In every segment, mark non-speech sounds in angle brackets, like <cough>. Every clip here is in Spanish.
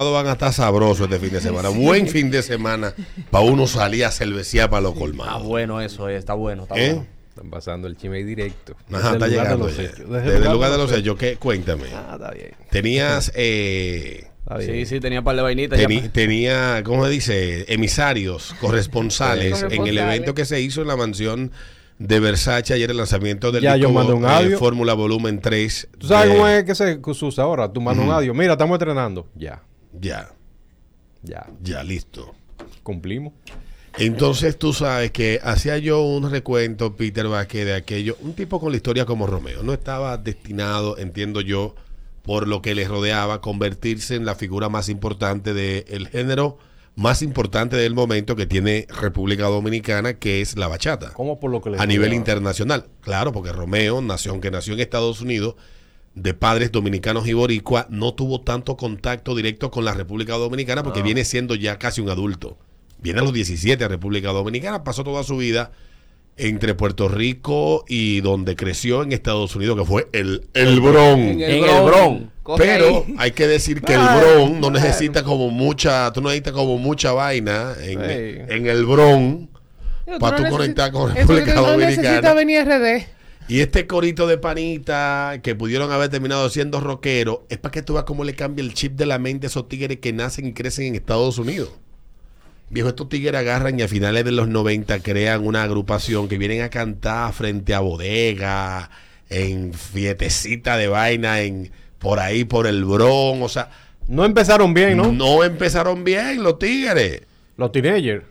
van a estar sabrosos este fin de semana. Buen fin de semana para uno salir a cervecear para los Está colmados. bueno eso, eh, está bueno. Está ¿Eh? bueno. Están pasando el chisme directo. Ajá, está de llegando. Desde, el lugar de los hechos, ¿qué? Cuéntame. Ah, está bien. Tenías, <laughs> eh, Está bien. Sí, sí, tenía un par de vainitas. ya- tenía, ¿cómo se dice? Emisarios, corresponsales en el evento que se hizo en la mansión de Versace ayer, el lanzamiento del Ya, yo eh. Fórmula Volumen 3. ¿Tú sabes de- cómo es que se usa ahora? Tú mandas un audio. Mira, estamos entrenando. Ya, Ya, ya. ya, listo. Cumplimos. Entonces tú sabes que hacía yo un recuento, Peter Vázquez, de aquello, un tipo con la historia como Romeo. No estaba destinado, entiendo yo, por lo que le rodeaba, a convertirse en la figura más importante del género más importante del momento que tiene República Dominicana, que es la bachata. ¿Cómo por lo que le A nivel internacional. Claro, porque Romeo nació, aunque nació en Estados Unidos, de padres dominicanos y boricua, no tuvo tanto contacto directo con la República Dominicana porque viene siendo ya casi un adulto. Viene a los 17 a República Dominicana, pasó toda su vida entre Puerto Rico y donde creció en Estados Unidos, que fue el, el Bronx. En el. Coge Pero ahí. hay que decir que el Ah, Bronx no necesita como mucha, tú no necesitas como mucha vaina en, el Bronx Tú para no tú conectar con República que no necesita Dominicana. venir RD. Y este corito de panita que pudieron haber terminado siendo rockero es para que tú veas cómo le cambia el chip de la mente a esos tigres que nacen y crecen en Estados Unidos. Viejo, estos tigres agarran y a finales de los 90 crean una agrupación que vienen a cantar frente a bodega, en fietecita de vaina, en por ahí por el Bron, o sea, No empezaron bien, ¿no? no empezaron bien los tigres. Los teenagers.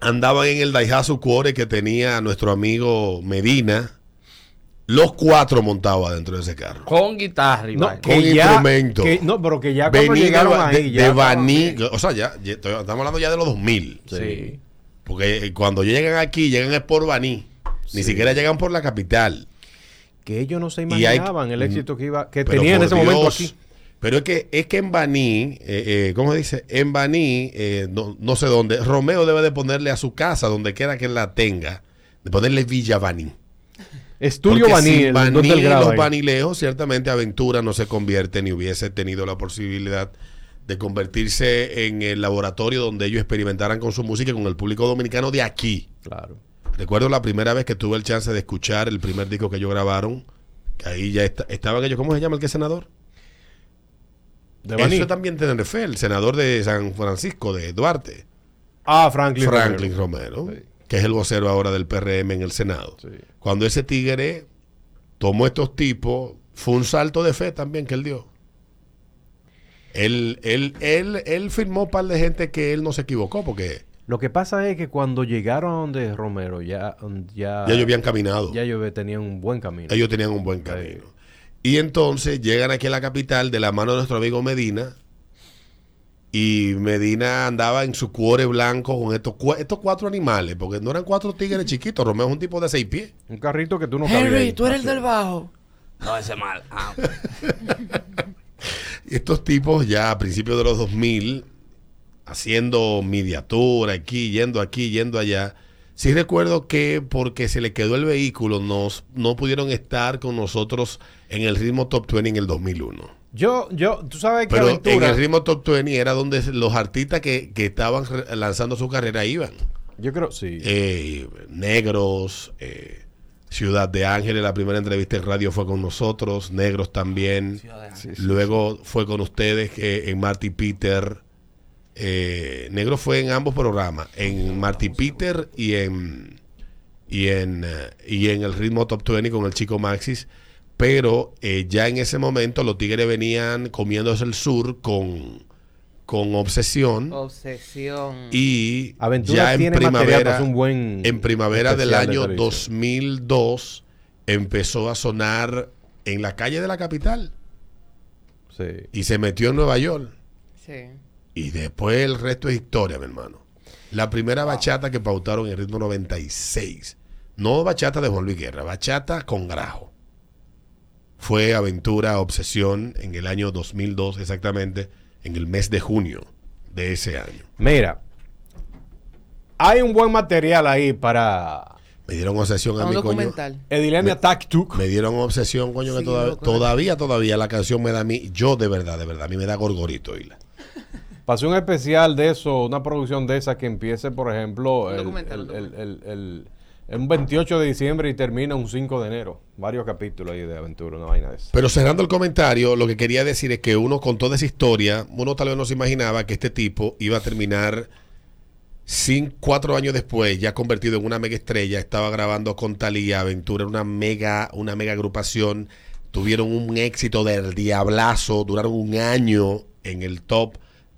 Andaban en el Daihatsu Cuore que tenía nuestro amigo Medina. Los cuatro montados dentro de ese carro. Con guitarra y No. Con instrumento. que- no, pero que ya cuando llegaron de, ahí. de, ya de estaban Baní, o sea, ya, ya estoy- estamos hablando ya de los 2000. Sí. Porque eh, cuando llegan aquí, llegan es por Baní. Ni Sí. siquiera llegan por la capital. Que ellos no se hay- imaginaban el éxito que iba que Pero tenía en ese momento aquí. Pero es que, es que en Baní, eh, eh, ¿cómo se dice? En Baní, eh, no, no sé dónde, Romeo debe de ponerle a su casa, donde quiera que la tenga, de ponerle Villa Baní. Estudio el y grado los ahí. vanilejos, ciertamente Aventura no se convierte ni hubiese tenido la posibilidad de convertirse en el laboratorio donde ellos experimentaran con su música y con el público dominicano de aquí. Claro. Recuerdo la primera vez que tuve el chance de escuchar el primer disco que ellos grabaron, que ahí ya estaban ellos, ¿cómo se llama el que es senador? De Baní. Eso también Tenerife, el senador de San Francisco, de Duarte, Ah, Franklin. Franklin Romero. Romero, Sí. Que es el vocero ahora del PRM en el Senado. Sí. Cuando ese tigre tomó estos tipos, fue un salto de fe también que él dio. Él, él, él, él firmó un par de gente que él no se equivocó porque Lo que pasa es que cuando llegaron a donde Romero, ya, ya, ya ellos habían caminado. ya ellos tenían un buen camino. Ellos tenían un buen camino. Y entonces llegan aquí a la capital de la mano de nuestro amigo Medina. Y Medina andaba en su cuore blanco con estos, cua- estos cuatro animales, porque no eran cuatro tigres chiquitos. Romeo es un tipo de seis pies. Un carrito que tú no Henry, ahí. tú eres el del bajo. No, ese mal. Ah, <laughs> estos tipos ya a principios de los 2000, haciendo mediatura aquí, yendo aquí, yendo allá. Sí recuerdo que porque se le quedó el vehículo, nos, no pudieron estar con nosotros en el ritmo Top 20 en el 2001. Yo, yo, tú sabes que Pero aventura. en el ritmo Top 20 era donde los artistas que, que estaban lanzando su carrera iban. Yo creo, sí. Eh, Negros, eh, Ciudad de Ángeles, la primera entrevista en radio fue con nosotros, Negros también. Sí, sí, Luego fue con ustedes que en Marty Peter. Eh, Negro fue en ambos programas, en Marty Peter y en y en eh, y en el ritmo Top 20 con el chico Maxis. Pero eh, ya en ese momento los Tigres venían comiéndose el sur con, con obsesión. Obsesión. Y Aventura ya en primavera, un buen en primavera del de año televisión. 2002 empezó a sonar en la calle de la capital Sí. y se metió en Nueva York. Sí. Y después el resto es historia, mi hermano. La primera bachata que pautaron en el ritmo 96. No bachata de Juan Luis Guerra, bachata con grajo. Fue Aventura Obsesión en el año 2002, exactamente, en el mes de junio de ese año. Mira, hay un buen material ahí para Me dieron obsesión a Un mi coño. documental. Edilenia Tactuk. Me dieron obsesión, coño, que toda- loco. todavía, todavía la canción me da a mí, yo de verdad, de verdad, a mí me da gorgorito, oíla. <laughs> Pasé un especial de eso, una producción de esa que empiece, por ejemplo, Un el, documental, el- un el- el- el- un 28 de diciembre y termina un 5 de enero. Varios capítulos ahí de aventura, una vaina de esa. Pero cerrando el comentario, lo que quería decir es que uno con toda esa historia, uno tal vez no se imaginaba que este tipo iba a terminar sin cuatro años después, ya convertido en una mega estrella, estaba grabando con Talía Aventura, una mega, una mega agrupación, tuvieron un éxito del diablazo, duraron un año en el top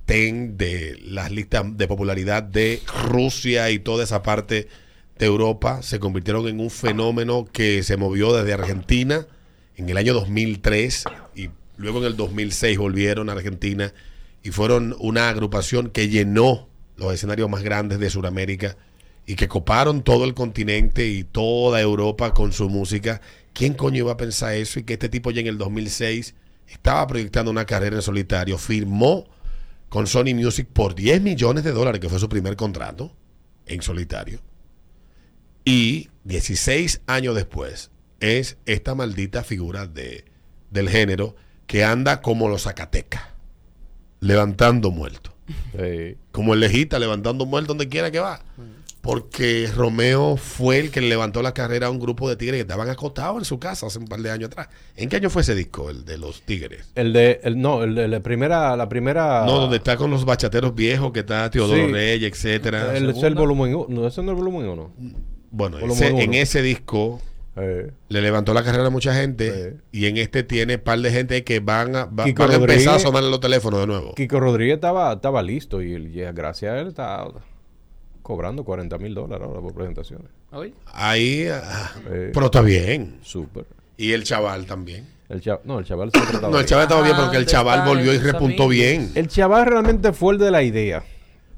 10 de las listas de popularidad de Rusia y toda esa parte de Europa, se convirtieron en un fenómeno que se movió desde Argentina en el año 2003 y luego en el 2006 volvieron a Argentina y fueron una agrupación que llenó los escenarios más grandes de Sudamérica y que coparon todo el continente y toda Europa con su música. ¿Quién coño iba a pensar eso? Y que este tipo ya en el 2006 estaba proyectando una carrera en solitario, firmó con Sony Music por 10 millones de dólares, que fue su primer contrato en solitario. Y 16 años después es esta maldita figura de, del género que anda como los Zacatecas, levantando muertos. Sí. Como el lejita, levantando muertos donde quiera que va. Porque Romeo fue el que le levantó la carrera a un grupo de tigres que estaban acostados en su casa hace un par de años atrás. ¿En qué año fue ese disco, el de los tigres? El de, el, no, el de la primera, la primera. No, donde está con los bachateros viejos, que está Teodoro. Sí. Reyes, etcétera. el, es el volumen 1. No, ese no es el volumen 1. Bueno, ese- en ese disco Eh, le levantó la carrera a mucha gente y en este tiene par de gente que van a, va- Kiko van a empezar a sonar los teléfonos de nuevo. Kiko Rodríguez estaba, estaba listo y, él, gracias a él está cobrando 40 mil dólares ahora por presentaciones. Oye, Ahí, ah, Eh. pero está bien. Súper. Y el chaval también. El chaval, no, el chaval se No, el chaval estaba bien, Ah, pero que el ¿dónde chaval volvió y repuntó amigos? bien. El chaval realmente fue el de la idea.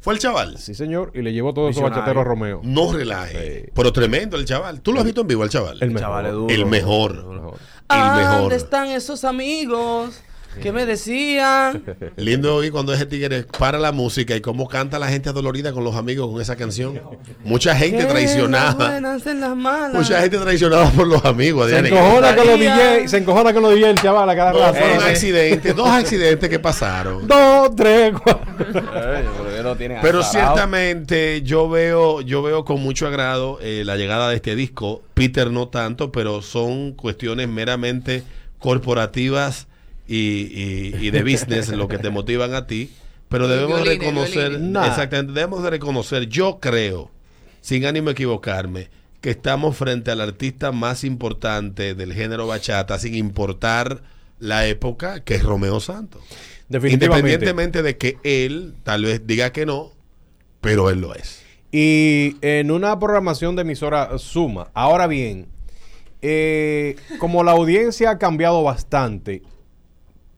Fue el chaval. Sí, señor. Y le llevó todos esos bachateros a Romeo. No relaje. Sí. Pero tremendo el chaval. ¿Tú lo has visto en vivo, el chaval? El Chaval es duro. El mejor. Mejor. El mejor. ¿Dónde están esos amigos que me decían? <laughs> Lindo oír cuando ese tigre para la música y cómo canta la gente adolorida con los amigos con esa canción. Mucha gente traicionada. buenas en las malas. Mucha gente traicionada por los amigos. Se encojona con los. DJ, se encojona con los DJ el chaval a cada No, rato. fueron Ese. accidentes, dos accidentes que pasaron. <laughs> Dos, tres, cuatro. Pero ciertamente yo veo, yo veo con mucho agrado eh, la llegada de este disco. Peter no tanto, pero son cuestiones meramente corporativas y, y- y de business lo que te motivan a ti. Pero debemos Violines, reconocer, violines. Exactamente, debemos de reconocer, yo creo, sin ánimo de equivocarme, que estamos frente al artista más importante del género bachata, sin importar la época, que es Romeo Santos. Definitivamente. Independientemente de que él tal vez diga que no, pero él lo es. Y en una programación de emisora suma. Ahora bien, eh, como la audiencia ha cambiado bastante,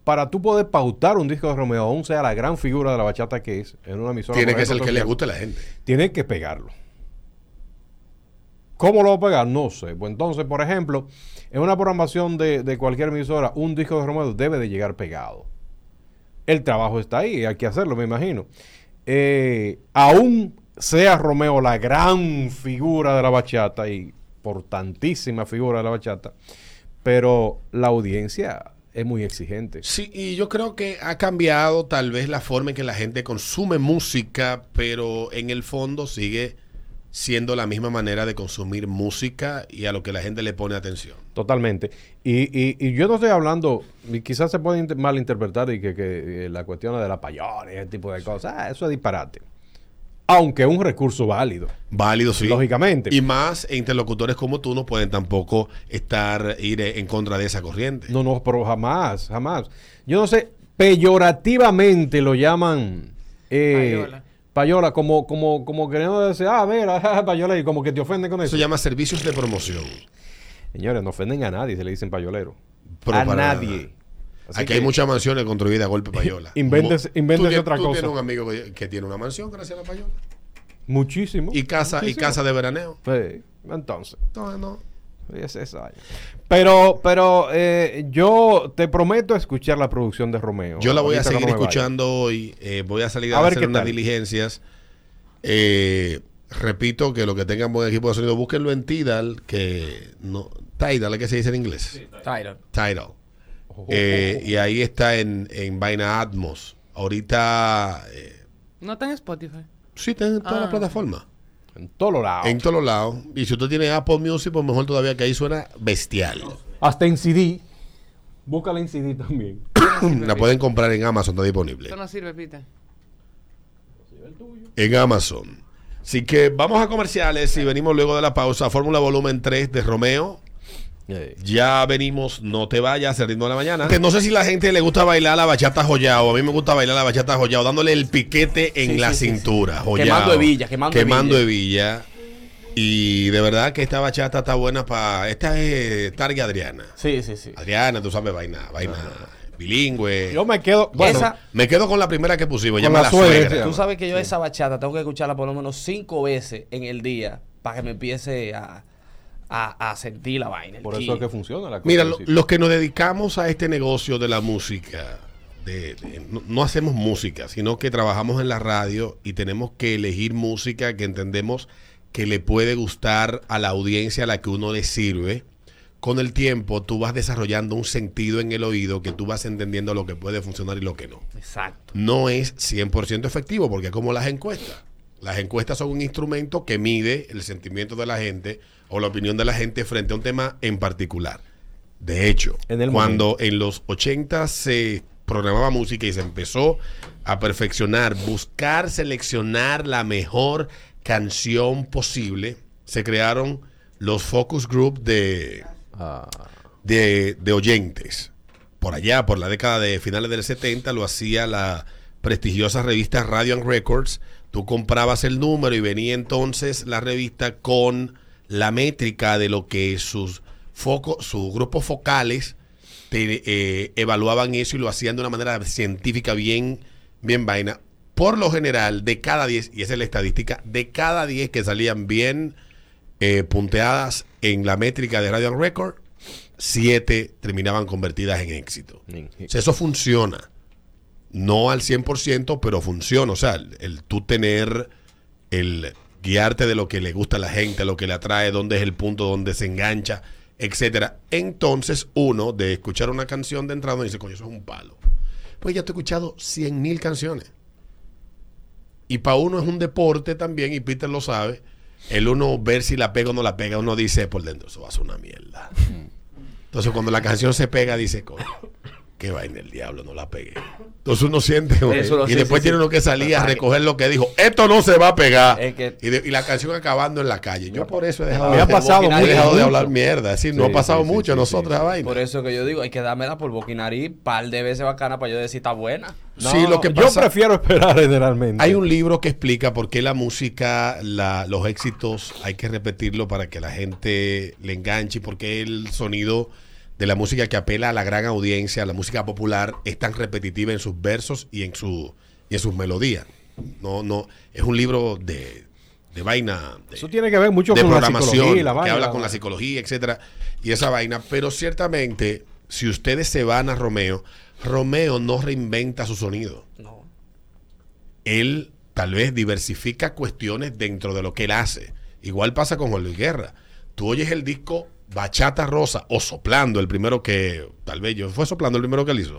para tú poder pautar un disco de Romeo, aún sea la gran figura de la bachata que es, en una emisora. Tiene por que ser el que le social, guste a la gente. Tiene que pegarlo. ¿Cómo lo va a pegar? No sé. Pues entonces, por ejemplo, en una programación de, de cualquier emisora, un disco de Romeo debe de llegar pegado. El trabajo está ahí, hay que hacerlo, me imagino. Eh, aún sea Romeo la gran figura de la bachata y importantísima figura de la bachata, pero la audiencia es muy exigente. Sí, y yo creo que ha cambiado tal vez la forma en que la gente consume música, pero en el fondo sigue siendo la misma manera de consumir música y a lo que la gente le pone atención. Totalmente. Y, y, y yo no estoy hablando, y quizás se puede inter- malinterpretar y que, que, eh, la cuestión de la payola y ese tipo de cosas, ah, eso es disparate. Aunque es un recurso válido, Válido, sí. lógicamente. Y más interlocutores como tú no pueden tampoco estar, ir en contra de esa corriente. No, no, pero jamás, jamás. Yo no sé, peyorativamente lo llaman eh, Payola. payola, como, como, como queriendo decir, ah, mira, <laughs> payola, y como que te ofenden con Eso eso. se llama servicios de promoción. Señores, no ofenden a nadie, se le dicen payolero. Pero a nadie. nada. Así Aquí que- hay muchas mansiones construidas a golpe payola. Invéntese- <laughs> Mo- invéntese tú tienes- otra tú cosa. tienes un amigo que, que tiene una mansión gracias a la payola. Muchísimo. Y casa, y casa de veraneo. Sí, entonces. No, no. Es esa. Pero, pero eh, yo te prometo escuchar la producción de Romeo. Yo la voy a seguir no me vaya. escuchando hoy. eh, voy a salir a, A ver hacer unas tal. diligencias. Eh, repito que lo que tengan buen equipo de sonido, búsquenlo en Tidal, que no. Tidal, ¿es que se dice en inglés? Tyler. Tidal. Eh, ojo, y ahí está en, en vaina Atmos. Ahorita, eh, No está en Spotify. sí, está en todas Ah. las plataformas. En todos lados. En todos lados. Y si usted tiene Apple Music, pues mejor todavía que ahí suena bestial. Hasta en CD. Búscala en CD también. <coughs> La pueden comprar en Amazon, está disponible. Esto no sirve, Peter. En Amazon. Así que vamos a comerciales y venimos luego de la pausa. Fórmula Volumen 3 de Romeo. Ya venimos, no te vayas, el ritmo de la mañana. No sé si la gente le gusta bailar la bachata joyao. A mí me gusta bailar la bachata joyao, dándole el piquete en Sí, la sí, sí, sí. cintura. joyao. Quemando hebilla, quemando Quemando hebilla. hebilla. Y de verdad que esta bachata está buena para. Esta es Targa Adriana. Sí, sí, sí. Adriana, tú sabes, vaina, vaina bilingüe. Yo me quedo. Bueno, Esa- me quedo con la primera que pusimos, Con llama la la suegra, suegra. sí. Tú sabes que yo esa bachata tengo que escucharla por lo menos cinco veces en el día para que me empiece a, a, a sentir la vaina. por eso es que funciona la cosa. Mira, lo- los que nos dedicamos a este negocio de la música, de- de- no, no hacemos música, sino que trabajamos en la radio y tenemos que elegir música que entendemos que le puede gustar a la audiencia a la que uno le sirve. Con el tiempo tú vas desarrollando un sentido en el oído que tú vas entendiendo lo que puede funcionar y lo que no. Exacto. No es 100% efectivo porque es como las encuestas. Las encuestas son un instrumento que mide el sentimiento de la gente o la opinión de la gente frente a un tema en particular. De hecho, En el cuando en los 80 se programaba música y se empezó a perfeccionar, buscar seleccionar la mejor canción posible, se crearon los focus group de, Ah, de, de oyentes. Por allá, por la década de finales del 70, lo hacía la prestigiosa revista Radio and Records. Tú comprabas el número y venía entonces la revista con la métrica de lo que sus focos, sus grupos focales te, eh, evaluaban eso y lo hacían de una manera científica bien, bien vaina. Por lo general, de cada 10, y esa es la estadística, de cada 10 que salían bien eh, punteadas en la métrica de Radio Record, 7 terminaban convertidas en éxito. O sea, eso funciona. No al 100%, pero funciona. O sea, el, el tú tener, el guiarte de lo que le gusta a la gente, lo que le atrae, dónde es el punto donde se engancha, etcétera. Entonces, uno, de escuchar una canción de entrada, dice, coño, eso es un palo. Pues ya te he escuchado 100 mil canciones. Y para uno es un deporte también, y Peter lo sabe. El uno ver si la pega o no la pega, uno dice por dentro, eso va a ser una mierda. Entonces cuando la canción se pega, dice, coño, qué vaina el diablo, no la pegué. Entonces uno siente, Eso lo y después sí, tiene sí. uno que salir a recoger lo que dijo, esto no se va a pegar. Es que- y, de- y la canción acabando en la calle. Yo por eso he dejado, Me ha pasado he mucho. dejado de hablar mierda. Es decir, no ha pasado mucho a nosotros esa vaina. Por eso que yo digo, hay que dármela por boca y nariz, par de veces bacana para yo decir está buena. sí, lo que yo prefiero esperar <laughs> generalmente. Hay un libro que explica por qué la música, la- los éxitos, hay que repetirlo para que la gente le enganche y por qué el sonido de la música que apela a la gran audiencia, a la música popular, es tan repetitiva en sus versos y en, su, y en sus melodías. No, no, es un libro de, de vaina. de- Eso tiene que ver mucho de con la programación, psicología y la que vaina. habla con la psicología, etcétera, y esa vaina. Pero ciertamente, si ustedes se van a Romeo, Romeo no reinventa su sonido No. él tal vez diversifica cuestiones dentro de lo que él hace. Igual pasa con Juan Luis Guerra. Tú oyes el disco Bachata Rosa o Soplando, el primero que, tal vez yo, fue Soplando el primero que él hizo.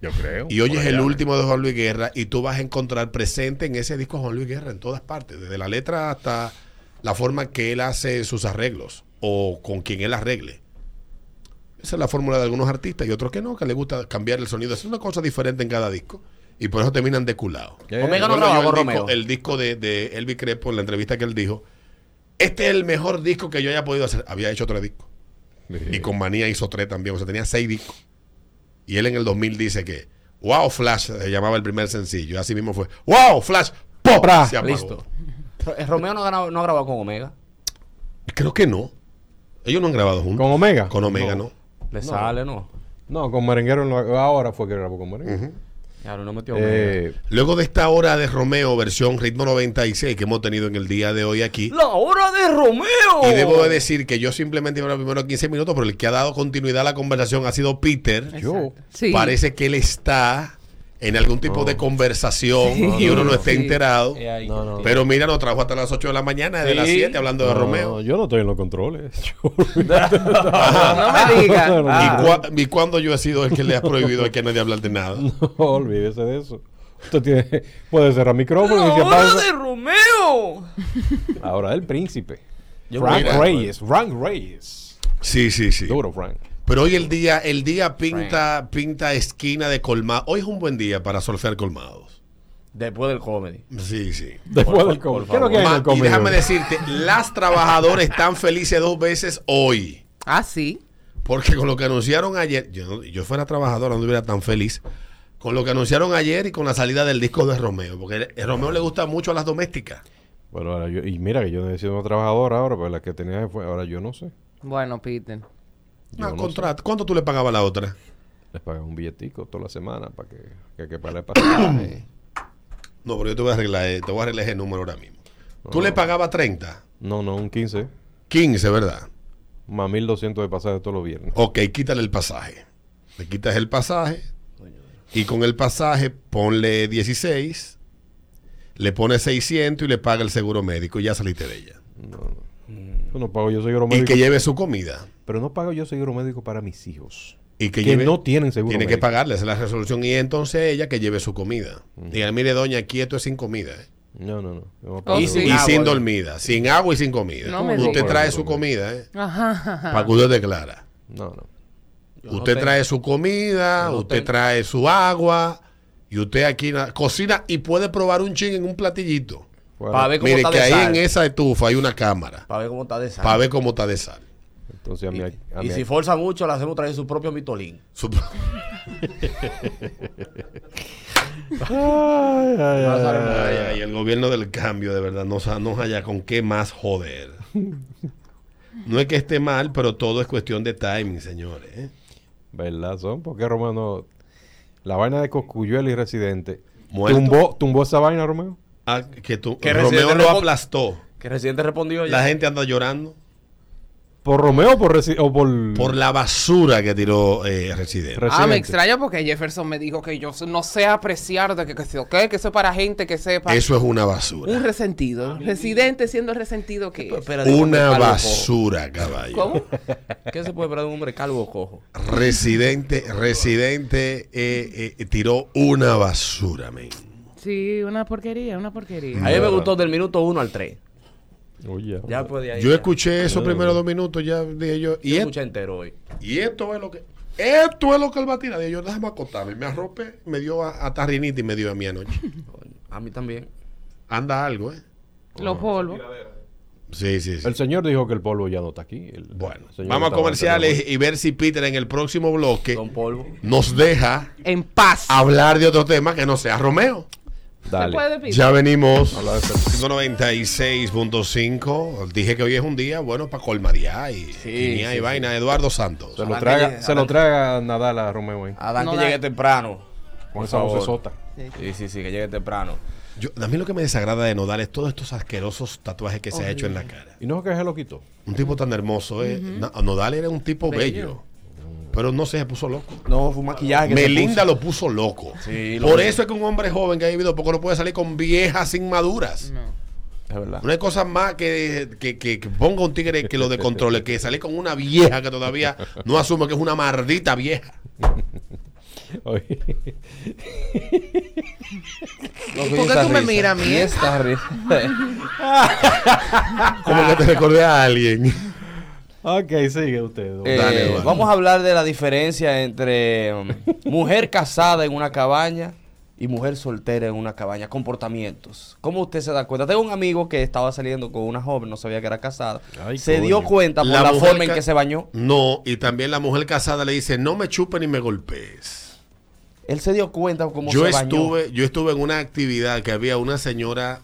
Yo creo. Y oyes Por el último de Juan Luis Guerra y tú vas a encontrar presente en ese disco Juan Luis Guerra en todas partes, desde la letra hasta la forma que él hace sus arreglos o con quien él arregle. Esa es la fórmula de algunos artistas y otros que no, que les gusta cambiar el sonido, hacer una cosa diferente en cada disco y por eso terminan deculados. ¿Qué? Omega no el disco, Romeo. el disco de, de Elvis Crespo en la entrevista que él dijo, este es el mejor disco que yo haya podido hacer. Había hecho tres discos. Y con Manía hizo tres también, o sea, tenía seis discos. Y él en el 2000 dice que Wow Flash se llamaba el primer sencillo. Y así mismo fue Wow Flash, ¡pop! Se apagó. Listo. Eh, Romeo no ha, grabado, no ha grabado con Omega. Creo que no. Ellos no han grabado juntos. ¿Con Omega? Con Omega, no. Le sale, ¿no? No, con Merenguero no- ahora fue que grabó con Merenguero. Claro, no metió. Eh, Luego de esta hora de Romeo, versión ritmo 96 que hemos tenido en el día de hoy aquí. ¡La hora de Romeo! Y debo de decir que yo simplemente iba a los primeros 15 minutos, pero el que ha dado continuidad a la conversación ha sido Peter. yo. Sí. Parece que él está en algún tipo de conversación Sí. y uno no está Sí. enterado. Ahí. No, no. Pero mira, nos trajo hasta las 8 de la mañana, de las Sí. 7, hablando de No, Romeo. yo no estoy en los controles. <laughs> Yo- <laughs> No me digas. ¿Y, cuándo yo he sido el que le ha prohibido a que nadie hablar de nada? <laughs> no, olvídese de eso. Usted tiene, puede cerrar micrófono y ¡La que hora pausa. de Romeo! Ahora el príncipe. Yo Frank mira, Reyes. Frank Reyes. Sí, sí, sí. Duro, Frank. Pero hoy el día, el día pinta, pinta esquina de colmado. Hoy es un buen día para surfear colmados. Después del comedy. Sí, sí. Después Por del comedy. ¿Qué es lo que hay en el y comedy? déjame hoy? decirte, las trabajadoras están felices dos veces hoy. Ah, sí. Porque con lo que anunciaron ayer, yo, no- yo fuera trabajadora, no estuviera tan feliz. Con lo que anunciaron ayer y con la salida del disco de Romeo. Porque el- el Romeo le gusta mucho a las domésticas. Bueno, ahora yo, y mira que yo necesito una trabajadora ahora, pero la que tenía fue, ahora yo no sé. Bueno, Peter. Yo Ah, no contrato. ¿Cuánto tú le pagabas a la otra? Les pagan un billetico toda la semana para que, que, que pague el <coughs> pasaje. No, pero yo te voy a arreglar, eh, te voy a arreglar ese número ahora mismo. Tú le pagabas 30, No, no, un 15. 15, ¿verdad? Más 1200 de pasaje todos los viernes. Ok, quítale el pasaje. Le quitas el pasaje y con el pasaje ponle 16, le pones 600 y le paga el seguro médico y ya saliste de ella. No, no. Yo no pago yo seguro Y médico. que lleve su comida. Pero no pago yo seguro médico para mis hijos. Y que, Que lleve- no tienen seguro Tiene que médico. pagarle, esa es la resolución. Y entonces ella que lleve su comida. Diga, mire, doña, aquí esto es sin comida. ¿eh? No, no, no. Oh, y sin, y agua, sin dormida. Sin agua y sin comida. No usted trae su comida, ¿eh? Ajá, ajá. Para que usted declara. No, no. Yo no usted tengo- trae su comida, usted tengo. trae su agua. Y usted aquí na- cocina y puede probar un ching en un platillito. Fuera. Para ver cómo Mire está que de ahí sal. en esa estufa hay una cámara. Para ver cómo está de sal. Para ver cómo está de sal. Entonces a mí... a Y si forza mucho, le hacemos traer su propio mitolín. Su- Ay, ay, <laughs> ay, Ay, ay, el gobierno del cambio, de verdad, no, no haya con qué más joder. No es que esté mal, pero todo es cuestión de timing, señores. ¿eh? ¿Verdad son? Porque Romeo La vaina de Coscuyuela y Residente. Muerto. ¿Tumbó, ¿Tumbó esa vaina, Romeo? Ah, que tú, Que Romeo lo aplastó. Que Residente respondió ya. La gente anda llorando ¿Por Romeo o por, o por... por la basura que tiró eh, Residente. Re- Ah, me extraña porque Jefferson me dijo que yo no sé apreciar de que, que, se- que, que eso es para gente que sepa. Eso es una basura. Un resentido. Residente siendo resentido que es. Una basura, caballo. ¿Cómo? ¿Qué se puede esperar de un hombre calvo o cojo? Residente, Residente eh, eh, tiró una basura, men. Sí, una porquería, una porquería. A mí me gustó del minuto 1 al 3. Oye, Ya después de ahí. Yo ya. escuché esos primeros dos minutos, ya dije yo. Y, Yo escuché entero hoy. y esto es lo que. Esto es lo que él va a tirar. Dije yo, déjame acostarme. Me arropé, me dio a, a tarrinita y me dio a mí anoche. A mí también. Anda algo, ¿eh? Los polvos. Sí, sí, sí. El señor dijo que el polvo ya no está aquí. El- Bueno, el señor vamos a comerciales y ver si Peter en el próximo bloque Polvo. nos deja En paz. hablar de otro tema que no sea Romeo. Dale. Ya venimos. Habla de Fer- 96.5. Dije que hoy es un día bueno para colmadear y, quiniá y sí, vaina. Eduardo Santos. Se lo traga, llegue- se lo traga Nadal a Romeo. Adán No que llegue temprano. Con esa voz sota. Sí, sí, sí, que llegue temprano. Yo, a mí lo que me desagrada de Nodal es todos estos asquerosos tatuajes que se ha hecho en la cara. Y no es que se lo quitó. Un tipo tan hermoso. eh. Nodal era un tipo bello. Pero no sé, se puso loco. No, fue un maquillaje. que Melinda puso. lo puso loco. Sí, lo Por vi. eso es que un hombre joven que ha vivido poco no puede salir con viejas inmaduras. No. Es verdad. No hay cosa más que, que, que- que ponga un tigre que lo de controle, que salir con una vieja que todavía no asume que es una mardita vieja. <laughs> Oye. ¿Por qué tú me miras a mí? Y esta risa. <laughs> Como que te recordé a alguien. Ok, sigue usted. Eh, Dale, Eduardo. vamos a hablar de la diferencia entre um, mujer casada en una cabaña y mujer soltera en una cabaña. Comportamientos. ¿Cómo usted se da cuenta? Tengo un amigo que estaba saliendo con una joven, no sabía que era casada. Ay, se coño. dio cuenta por La forma en que se bañó. No, y también la mujer casada le dice, no me chupes ni me golpees. Él se dio cuenta cómo Yo se bañó. estuve, yo estuve en una actividad que había una señora,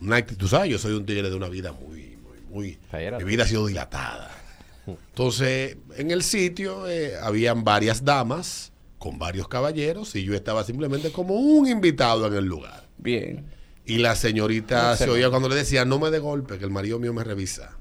una tú sabes, yo soy un tigre de una vida muy, muy, muy, mi vida ha sido dilatada. Entonces, en el sitio eh, habían varias damas con varios caballeros y yo estaba simplemente como un invitado en el lugar. Bien. Y la señorita se oía cuando le decía, no me de golpe, que el marido mío me revisa.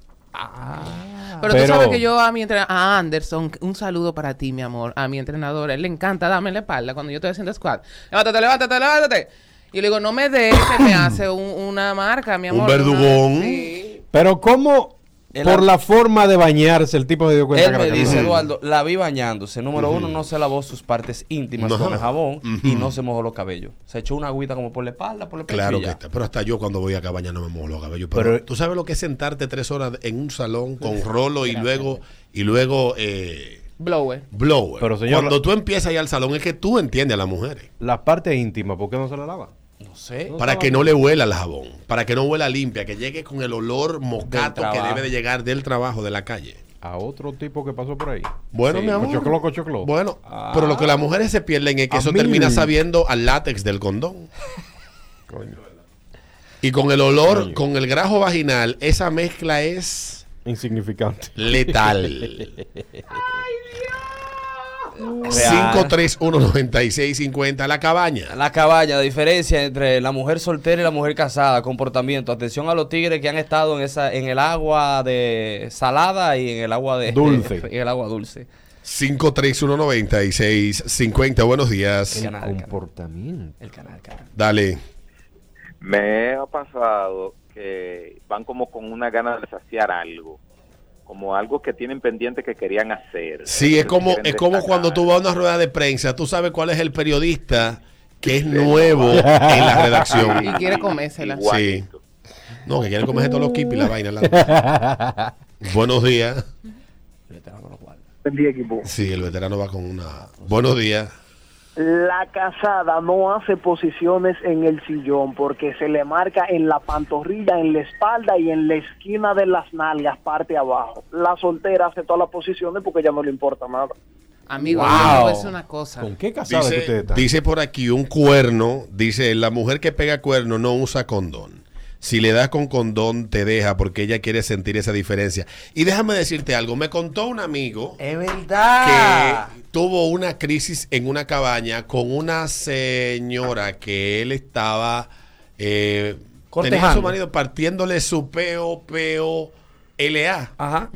Pero, Pero- tú sabes que yo a mi entrenador, a Anderson, un saludo para ti, mi amor, a mi entrenador, él le encanta darme la espalda cuando yo estoy haciendo squat. Levántate, levántate, levántate. Y le digo, no me dejes, me <coughs> hace un- una marca, mi Un amor. verdugón. una- Sí. Pero ¿cómo, El por la forma de bañarse, el tipo se dio cuenta Él que me dice, calor. Eduardo, la vi bañándose. Número uno, no se lavó sus partes íntimas Ajá. con el jabón y no se mojó los cabellos. Se echó una agüita como por la espalda, por el pecho Claro que ya. está. Pero hasta yo cuando voy a cabaña no me mojo los cabellos. Pero, Pero- tú sabes lo que es sentarte tres horas en un salón con <laughs> rolo y luego, y luego eh, Blower. blower. Pero, señor, Cuando la- tú empiezas ahí al salón es que tú entiendes a las mujeres. Las partes íntimas, ¿por qué no se la lava? No sé. Para que no le huela el jabón, para que no huela limpia, que llegue con el olor moscato Del que debe de llegar del trabajo, de la calle. A otro tipo que pasó por ahí. Bueno, Sí. mi amor. Cochoclo, cochoclo. Bueno, Ah. pero lo que las mujeres se pierden es que A eso mí. termina sabiendo al látex del condón. <laughs> Y con el olor, Coño. con el grajo vaginal, esa mezcla es Insignificante. letal. <laughs> Real. 5319650 la cabaña. La cabaña, la diferencia entre la mujer soltera y la mujer casada, comportamiento. Atención a los tigres que han estado en esa, en el agua de salada y en el agua de Dulce. <laughs> en el agua dulce. 5319650. Buenos días. El canal, el canal. Comportamiento. El canal, el canal. Dale. Me ha pasado que van como con una gana de saciar algo, como algo que tienen pendiente que querían hacer. Sí, es como, es como cuando tú vas a una rueda de prensa, tú sabes cuál es el periodista que es nuevo en la redacción. <laughs> Y quiere comérsela. Igualito. No, que quiere comerse todos los kipis y la vaina. la- <laughs> Buenos días. El veterano lo guarda. Buen día, equipo. Sí, el veterano va con una. Buenos días. La casada no hace posiciones en el sillón porque se le marca en la pantorrilla, en la espalda y en la esquina de las nalgas, parte abajo. La soltera hace todas las posiciones porque ya no le importa nada. Amigo, Wow. decir una cosa. ¿Con qué casada que dice por aquí un cuerno. Dice: La mujer que pega cuerno no usa condón. Si le das con condón, te deja porque ella quiere sentir esa diferencia. Y déjame decirte algo. Me contó un amigo Es verdad. que tuvo una crisis en una cabaña con una señora que él estaba eh, tenía a su marido partiéndole su peo, peo, LA. Ajá.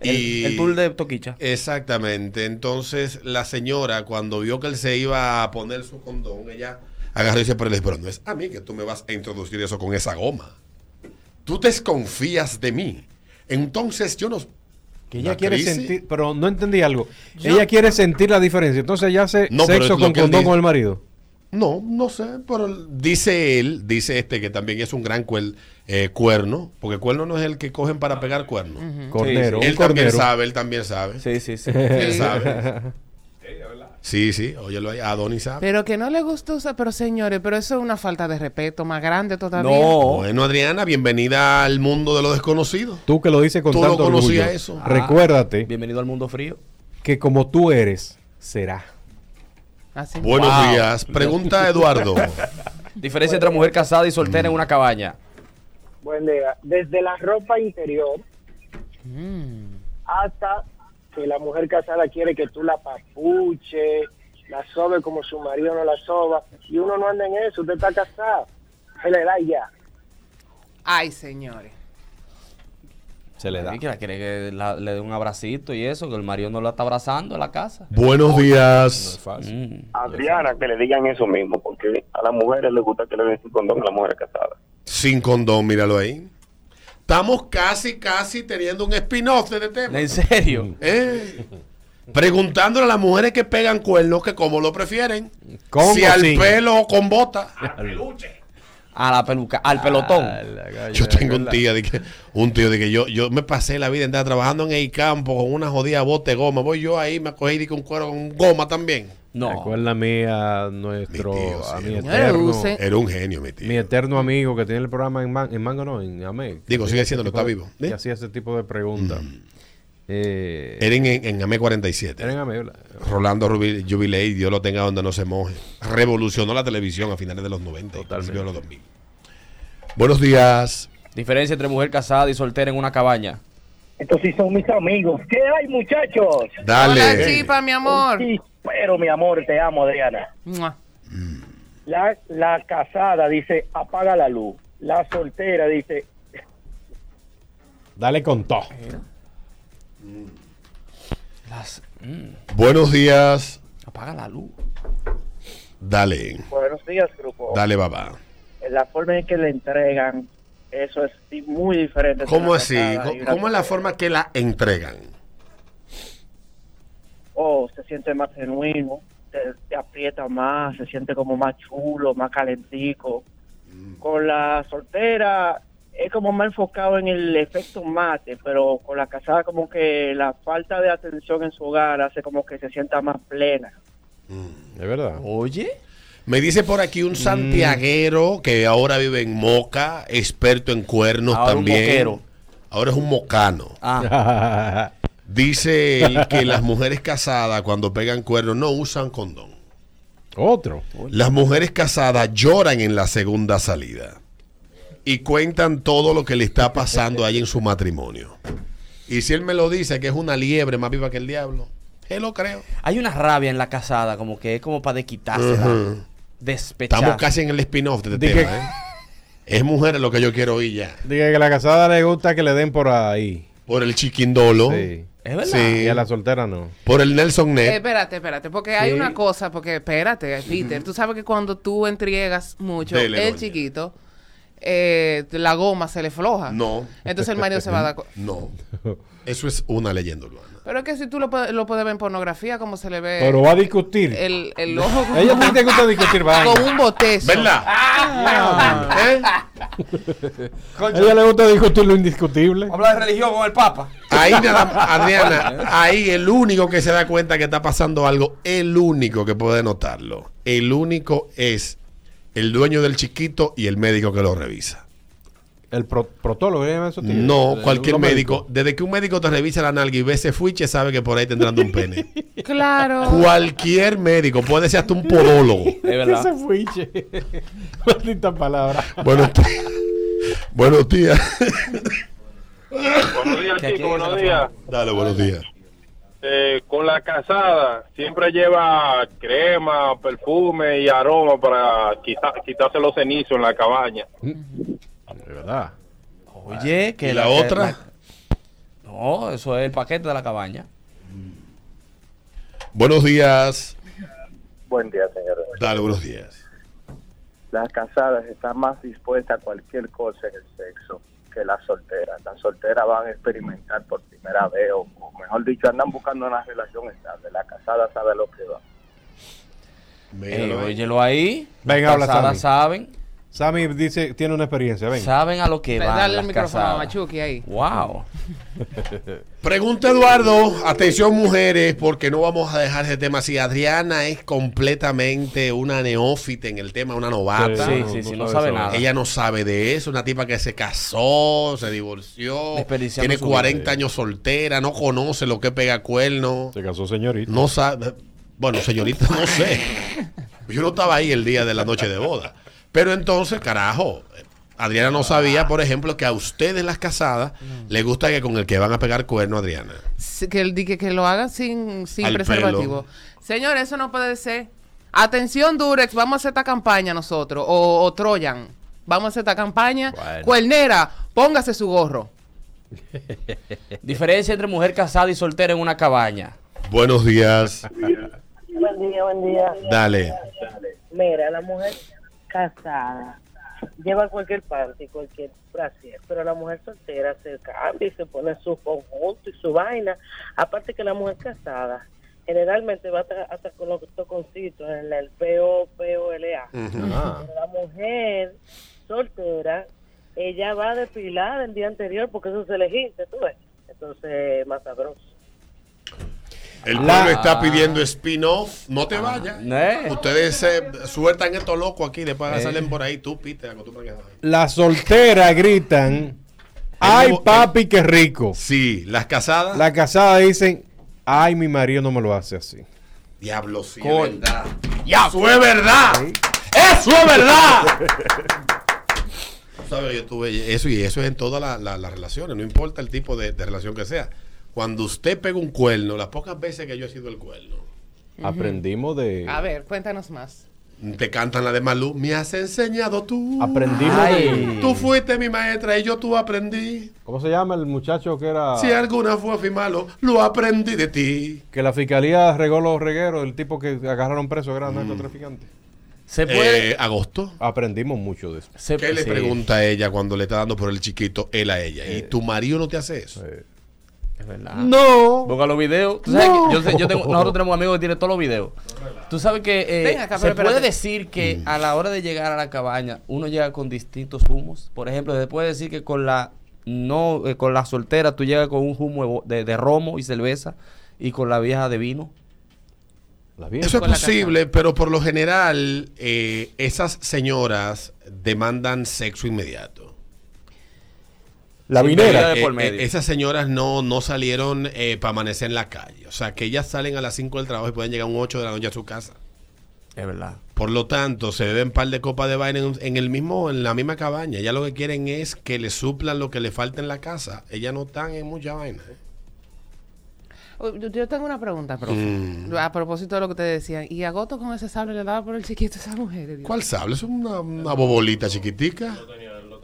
El, Y- el tour de Toquicha. Exactamente. Entonces la señora cuando vio que él se iba a poner su condón, ella agarró y dice, pero, pero no es a mí que tú me vas a introducir eso con esa goma. Tú desconfías de mí. Entonces yo no... Que ella ¿Una quiere crisis? sentir, pero no entendí algo. Ella quiere sentir la diferencia. Entonces ella hace No, sexo con él condón dice. con el marido. No, no sé, pero dice él, dice este que también es un gran cuel- eh, cuerno, porque cuerno no es el que cogen para pegar cuerno. Cornero. Él un también cornero. sabe, él también sabe. Sí, sí, sí. Él sabe. <laughs> Sí, sí, óyelo ahí, Adonis sabe. Pero que no le gusta usar, pero señores, pero eso es una falta de respeto más grande todavía. No. Bueno, Adriana, bienvenida al mundo de lo desconocido. Tú que lo dices con Tú no tanto conocías orgullo. eso. Recuérdate Bienvenido al mundo frío. que como tú eres, será. Así. Buenos Wow. días. Pregunta Eduardo. <laughs> Diferencia entre mujer casada y soltera en una cabaña. Buen día. Desde la ropa interior Mm. hasta que la mujer casada quiere que tú la papuche, la sobe como su marido no la soba, y uno no anda en eso, usted está casado, se le da y ya. Ay, señores. Se le da. Y que la quiere que la- le dé un abracito y eso, que el marido no la está abrazando en la casa. Buenos No es días. fácil. Mm. Adriana, que le digan eso mismo, porque a las mujeres les gusta que le den su condón a las mujeres casadas. Sin condón, míralo ahí. Estamos casi, casi teniendo un spin-off de este tema. ¿En serio? Eh, Preguntándole a las mujeres que pegan cuernos que cómo lo prefieren. Con si al sin. pelo o con bota. A la peluca, al pelotón. Ah, Yo tengo un tío de que, un tío de que yo, yo me pasé la vida entera trabajando en el campo con una jodida bote goma. Voy yo ahí, me cogí que un cuero con goma también. No. Recuérdame a nuestro, Mi tío, a sí. mi Señores, eterno, Era un genio, mi tío. mi eterno amigo que tiene el programa en, Man- en Mango, no, en Amé. Digo, sigue siendo, está vivo. Que ¿Eh? hacía ese tipo de preguntas. Eh, Era en, en AME 47. era en Amé, ¿verdad? Rolando Rubi- Jubilei, Dios lo tenga donde no se moje. Revolucionó la televisión a finales de los 90 y Totalmente. principios de los 2000. Buenos días. Diferencia entre mujer casada y soltera en una cabaña. Estos sí son mis amigos. ¿Qué hay, muchachos? Dale. Hola, chipa, mi amor. Sí, pero mi amor, te amo, Adriana. Mua. La, la casada dice, apaga la luz. La soltera dice, Dale con todo. Las, mm, Buenos días. apaga la luz. Dale. buenos días, grupo. Dale, papá. La forma en que le entregan eso es di- muy diferente. ¿Cómo así? casada y ¿Cómo es la forma que la entregan? O se siente más genuino, te, te aprieta más, se siente como más chulo, más calentico. Con la soltera es como más enfocado en el efecto mate, pero con la casada como que la falta de atención en su hogar hace como que se sienta más plena. Es verdad. Oye. Me dice por aquí un santiaguero que ahora vive en Moca, experto en cuernos Ahora un también. moquero. Ahora es un mocano. Ah, <laughs> Dice él que las mujeres casadas cuando pegan cuernos no usan condón. Otro. Las mujeres casadas lloran en la segunda salida y cuentan todo lo que le está pasando ahí en su matrimonio. Y si él me lo dice que es una liebre más viva que el diablo, él lo creo. hay una rabia en la casada, como que es como para desquitársela. Ujú. Despechar. Estamos casi en el spin-off de este tema. ¿eh? Es mujeres lo que yo quiero oír ya. Diga que a la casada le gusta que le den por ahí. Por el chiquindolo. Sí. Es verdad. Sí. Y a la soltera no. Por el Nelson Eh, Net. espérate, espérate, porque hay Sí. una cosa, porque espérate, Peter, tú sabes que cuando tú entregas mucho, Dele, el doña. chiquito, eh, la goma se le floja. No. Entonces el marido se va a dar <laughs> No. Eso es una leyenda urbana. Pero es que si tú lo, puedes- lo puedes ver en pornografía, como se le ve Pero va a discutir. el, el ojo con, Ella te gusta discutir vaina. con un botezo. ¿Verdad? ¿Eh? A ella le gusta discutir lo indiscutible. Habla de religión con el Papa. Ahí nada, <laughs> Adriana, ahí el único que se da cuenta que está pasando algo, el único que puede notarlo, el único es el dueño del chiquito y el médico que lo revisa. El pro- protólogo, ¿qué llaman esos tigres? No, El- cualquier médico. Desde que un médico te revisa la nalga y ve ese fuiche, sabe que por ahí te entrando un pene. <laughs> Claro. Cualquier médico, puede ser hasta un podólogo. Es verdad. Ese fuiche. <laughs> Maldita palabra. Buenos días. Buenos días. Buenos días, chicos, buenos días. Dale, buenos días. Eh, con la casada siempre lleva crema, perfume y aroma para quita- quitarse los cenizos en la cabaña. De verdad. Oye, que ¿Y la otra? No, eso es el paquete de la cabaña. Buenos días. Buen día, señores. Dale, buenos días. Las casadas están más dispuestas a cualquier cosa en el sexo que las solteras. Las solteras van a experimentar por primera vez, o, o mejor dicho, andan buscando una relación estable. La casada sabe lo que va. Eh, Míralo ahí. óyelo ahí. Venga, Las casadas saben. Sammy dice, tiene una experiencia, ven. Saben a lo que van Dale el micrófono a. Machuki ahí. Wow. <laughs> Pregunta Eduardo, atención mujeres, porque no vamos a dejar ese tema así. Adriana es completamente una neófita en el tema, una novata. Sí, sí, sí, no sabe nada. Ella no sabe de eso, una tipa que se casó, se divorció, tiene su 40 vida. años soltera, no conoce lo que pega cuerno, Se casó señorita. no sabe, bueno, señorita, no sé. <laughs> Yo no estaba ahí el día de la noche de boda. Pero entonces, carajo, Adriana no sabía, por ejemplo, que a ustedes las casadas les gusta que con el que van a pegar cuerno, Adriana. Sí, Que, el- di- que, que lo hagan sin, sin Al preservativo. Señor, eso no puede ser. Atención, Durex, vamos a hacer esta campaña nosotros. O, o Troyan, vamos a hacer esta campaña. Bueno. Cuernera, póngase su gorro. <laughs> Diferencia entre mujer casada y soltera en una cabaña. Buenos días. Buen día, buen día. Dale. Mira, la mujer casada lleva cualquier panty, cualquier brasier, pero la mujer soltera se cambia y se pone su conjunto y su vaina. Aparte que la mujer casada generalmente va hasta, hasta con los toconcitos en el PO, POLA. Ah. Pero la mujer soltera, ella va depilada el día anterior porque eso se elegiste, tú ves. Entonces, más sabroso. El La- pueblo está pidiendo spin-off. No te vayas. ¿Eh? Ustedes se sueltan estos locos aquí. Después Eh. salen por ahí. Tú, a- Las solteras gritan, ay nuevo- papi, qué rico. Sí, las casadas. Las casadas dicen, ay mi marido no me lo hace así. Diablo, sí, es verdad. ¡Eso es verdad! ¡Eso es verdad! <laughs> Sabes, yo tuve eso y eso es en todas la- la- las relaciones. No importa el tipo de, de relación que sea. Cuando usted pega un cuerno, las pocas veces que yo he sido el cuerno, Aprendimos de... A ver, cuéntanos más. te cantan la de Malú. Me has enseñado tú. Aprendimos Ay. de... Tú fuiste mi maestra y yo tú aprendí. ¿Cómo se llama el muchacho que era... Si alguna fue fui malo, lo aprendí de ti. Que la fiscalía regó los regueros, el tipo que agarraron preso era narcotraficante. Se puede. Eh, agosto. Aprendimos mucho de eso. se- ¿Qué le sí, pregunta a ella cuando le está dando por el chiquito él a ella? ¿Y tu marido no te hace eso? Es verdad. No. Busca los videos. Tú sabes que yo, sé- yo tengo, nosotros tenemos un amigo que tiene todos los videos. Tú sabes que eh, Ven acá, se pero puede decir que a la hora de llegar a la cabaña uno llega con distintos humos. Por ejemplo, se puede decir que con la no eh, con la soltera tú llegas con un humo de bo- de, de romo y cerveza y con la vieja de vino. La vieja. Eso es posible, pero por lo general eh, esas señoras demandan sexo inmediato. La vinera. de Eh, eh, esas señoras no, no salieron para amanecer en la calle. O sea, que ellas salen a las 5 del trabajo y pueden llegar a un 8 de la noche a su casa. Es verdad. Por lo tanto, se beben un par de copas de vaina en, en el mismo, en la misma cabaña. Ya lo que quieren es que le suplan lo que le falta en la casa. Ellas no están en mucha vaina. ¿eh? Oh, Yo yo tengo una pregunta, profe. Mm. A propósito de lo que te decían. ¿Y Agosto con ese sable le daba por el chiquito a esa mujer? Dios? ¿Cuál sable? Es una, una bobolita chiquitica.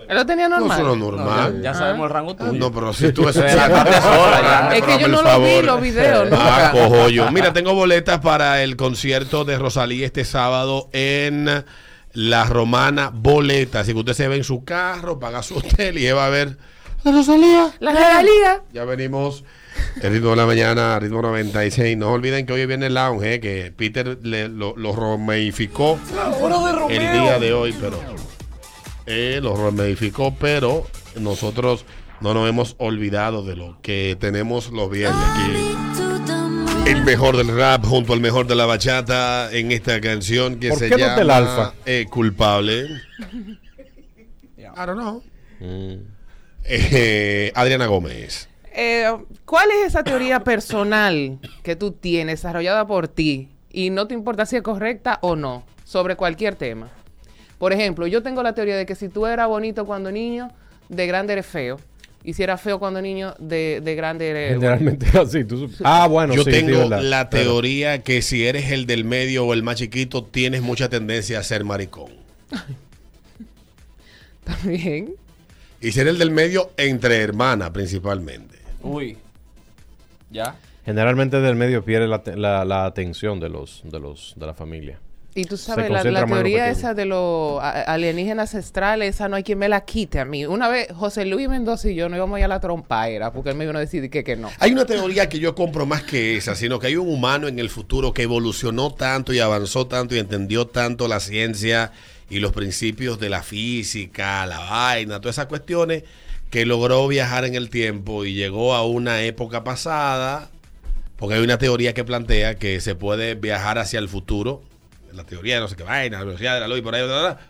Él lo tenía No, normal. eso no es normal. Ya Ah. sabemos el rango tuyo. No, pero si tú <laughs> eso <laughs> sola ya. Es que yo no lo vi, los videos, <laughs> Ah, cojo yo. Mira, tengo boletas para el concierto de Rosalía este sábado en La Romana Boleta. Así que usted se ve en su carro, paga su hotel y va a ver la Rosalía. La regalía. Ya venimos. El ritmo de la mañana, ritmo 96. No olviden que hoy viene el lounge, eh, que Peter le- lo, lo romeificó el día de hoy, pero eh, lo romeificó, pero nosotros no nos hemos olvidado de lo que tenemos los viernes aquí. El mejor del rap junto al mejor de la bachata en esta canción que ¿Por se qué no llama Alfa? eh, Culpable. I don't know. Mm. Eh, Adriana Gómez. Eh, ¿Cuál es esa teoría personal que tú tienes desarrollada por ti y no te importa si es correcta o no sobre cualquier tema? Por ejemplo, yo tengo la teoría de que si tú eras bonito cuando niño, de grande eres feo. Y si eras feo cuando niño, de, de grande eres... Generalmente es así. tú ah, bueno, Yo sí, tengo la teoría que si eres el del medio o el más chiquito, tienes mucha tendencia a ser maricón. <laughs> También. Y ser el del medio entre hermanas principalmente. Uy. Ya. Generalmente del medio pierde la, te- la- la atención de los, de los de la familia. Y tú sabes, la, la teoría esa de los alienígenas ancestrales, esa no hay quien me la quite a mí. Una vez José Luis Mendoza y yo no íbamos a ir a la trompaera porque él me vino a decir que, que no. Hay una teoría que yo compro más que esa, sino que hay un humano en el futuro que evolucionó tanto y avanzó tanto y entendió tanto la ciencia y los principios de la física, la vaina, todas esas cuestiones, que logró viajar en el tiempo y llegó a una época pasada, porque hay una teoría que plantea que se puede viajar hacia el futuro, la teoría de no sé qué vaina, la velocidad de la luz y por ahí, bla, bla, bla,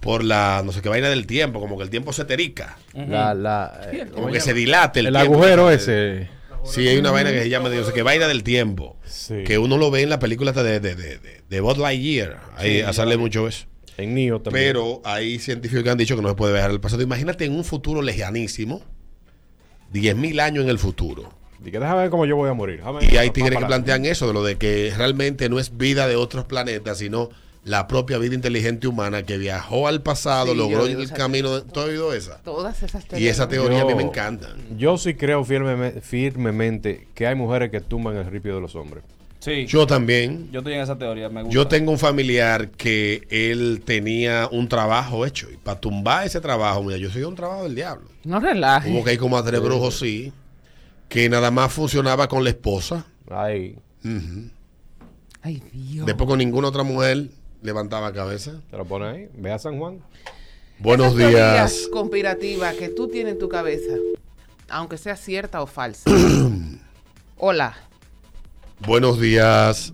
por la no sé qué vaina del tiempo, como que el tiempo se terica, La, la, eh, como que se dilate el, el tiempo. agujero ese. Sí, hay una vaina que se llama, no sé qué vaina del tiempo. Sí. Que uno lo ve en la película de, de, de, de, Lightyear. Ahí sale mucho eso. En Neo también. Pero hay científicos que han dicho que no se puede viajar al pasado. Imagínate en un futuro lejanísimo, 10.000 años en el futuro. Y que déjame ver cómo yo voy a morir. Déjame- Y hay tigres que plantean eso, de lo de que realmente no es vida de otros planetas, sino la propia vida inteligente humana que viajó al pasado, Sí, logró el esa camino. De, ¿Tú has oído esa? Todas esas Y teorías. esa ¿no? teoría a mí me encanta. Yo sí creo firmeme- firmemente que hay mujeres que tumban el ripio de los hombres. Sí. Yo también. Yo estoy en esa teoría, me gusta. Yo tengo un familiar que él tenía un trabajo hecho. Y para tumbar ese trabajo, mira, yo soy un trabajo del diablo. No relajes. Hubo que ir como a tres brujos, sí. Que nada más funcionaba con la esposa. Ay. Ay, Dios. Después con ninguna otra mujer levantaba cabeza. te lo pone ahí. Ve a San Juan. Buenos Esas días. conspirativas que tú tienes en tu cabeza, aunque sea cierta o falsa. <clears throat> Hola. Buenos días.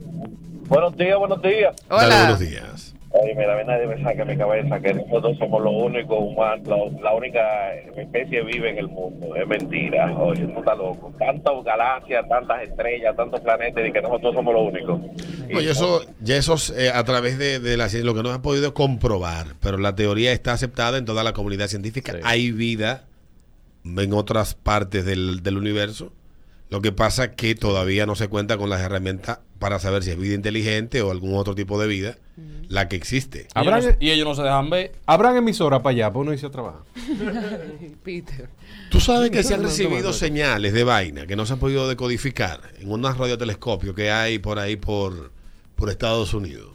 Buenos días, buenos días. Dale Hola. buenos días. Oye, mira, nadie me saca de mi cabeza que nosotros somos los únicos humanos, la, la única especie viva en el mundo. Es mentira. Oye, no está loco. Tantas galaxias, tantas estrellas, tantos planetas y que nosotros somos los únicos. No, y eso, ya eso es, eh, a través de, de la ciencia, lo que no se ha podido comprobar, pero la teoría está aceptada en toda la comunidad científica. Sí. Hay vida en otras partes del, del universo. Lo que pasa que todavía no se cuenta con las herramientas para saber si es vida inteligente o algún otro tipo de vida la que existe. Y ellos, no, y ellos no se dejan ver. Habrán emisoras para allá, para uno irse a trabajar. Peter. Tú sabes que se han recibido señales de vaina que no se han podido decodificar en unos radiotelescopios que hay por ahí por, por Estados Unidos.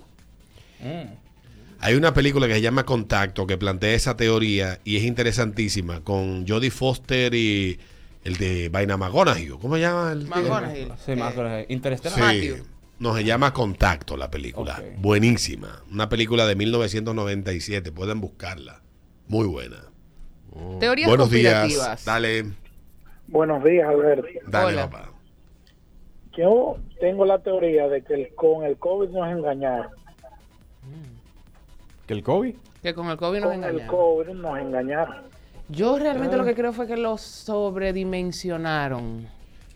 Hay una película que se llama Contacto que plantea esa teoría y es interesantísima con Jodie Foster y el de Vaina McGonaghy. ¿Cómo se llama? El McGonaghy. Sí, Eh, Interestelar. Sí. No, se llama Contacto la película. Buenísima. Una película de 1997. Pueden buscarla. Muy buena. Teorías Buenos días. Dale, Buenos días, Alberto. dale, Hola. papá. Yo tengo la teoría de que el- con el COVID nos engañaron. ¿Que el COVID? Que con el COVID nos Con el engañaron. COVID nos engañaron. Yo realmente lo que creo fue que lo sobredimensionaron.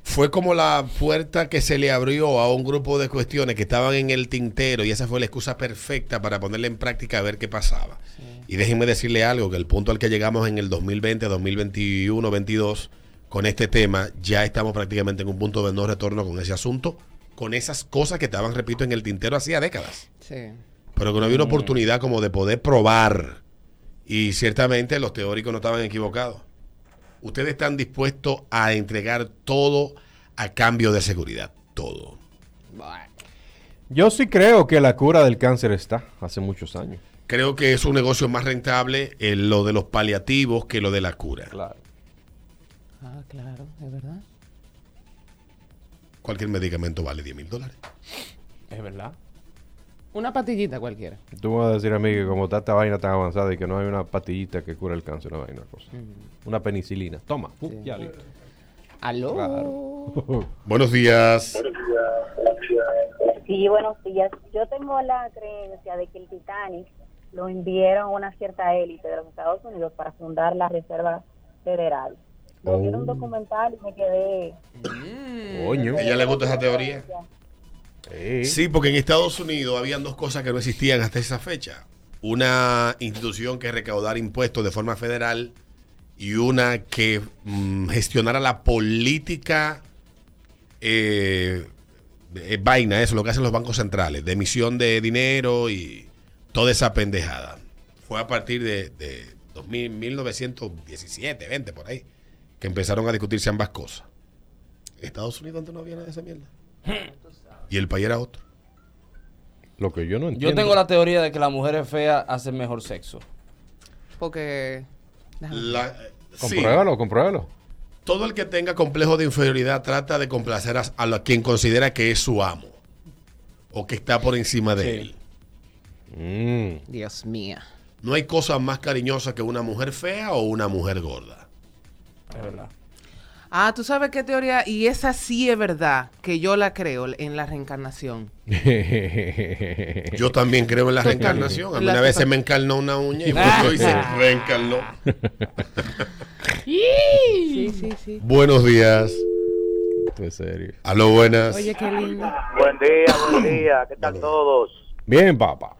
Fue como la puerta que se le abrió a un grupo de cuestiones que estaban en el tintero y esa fue la excusa perfecta para ponerla en práctica a ver qué pasaba. Y déjenme decirle algo, que el punto al que llegamos en el 2020, 2021, 22, con este tema, ya estamos prácticamente en un punto de no retorno con ese asunto, con esas cosas que estaban, repito, en el tintero hacía décadas. Sí. Pero que no había una oportunidad como de poder probar. Y ciertamente los teóricos no estaban equivocados. Ustedes están dispuestos a entregar todo a cambio de seguridad. Todo. Yo sí creo que la cura del cáncer está hace muchos años. Creo que es un negocio más rentable eh, lo de los paliativos que lo de la cura. Claro. Ah, claro, es verdad. Cualquier medicamento vale 10 mil dólares. Es verdad. Una patillita cualquiera. Tú me vas a decir a mí que como está esta vaina tan avanzada y que no hay una pastillita que cura el cáncer, una vaina, cosa. Una penicilina. Toma. Uh, ya listo. ¿Aló? Claro. <laughs> Buenos días. Sí, buenos días. Yo tengo la creencia de que el Titanic lo enviaron a una cierta élite de los Estados Unidos para fundar la Reserva Federal. Lo vi en un documental y me quedé... Coño. ¿A ella le gusta esa teoría? Sí. Sí, porque en Estados Unidos habían dos cosas que no existían hasta esa fecha. Una institución que recaudara impuestos de forma federal y una que mm, gestionara la política eh, eh, vaina, eso, lo que hacen los bancos centrales, de emisión de dinero y toda esa pendejada. Fue a partir de, de 2000, 1917, 20 por ahí, que empezaron a discutirse ambas cosas. Estados Unidos antes no había nada de esa mierda. Y el país era otro. Lo que yo no Yo entiendo. tengo la teoría de que las mujeres feas hacen mejor sexo. Porque. La- sí. Compruébalo, compruébalo. Todo el que tenga complejo de inferioridad trata de complacer a, a la- quien considera que es su amo o que está por encima de Sí. él. Mm. Dios mío. No hay cosa más cariñosa que una mujer fea o una mujer gorda. Es verdad. Ah, tú sabes qué teoría, y esa sí es verdad, que yo la creo en la reencarnación. <laughs> Yo también creo en la reencarnación. A mí una vez se me encarnó una uña y <laughs> y se reencarnó. <laughs> Sí, sí, sí. Buenos días. Es serio. Aló, buenas. Oye, qué lindo. Buen día, buen día. ¿Qué tal todos? Bien, papá.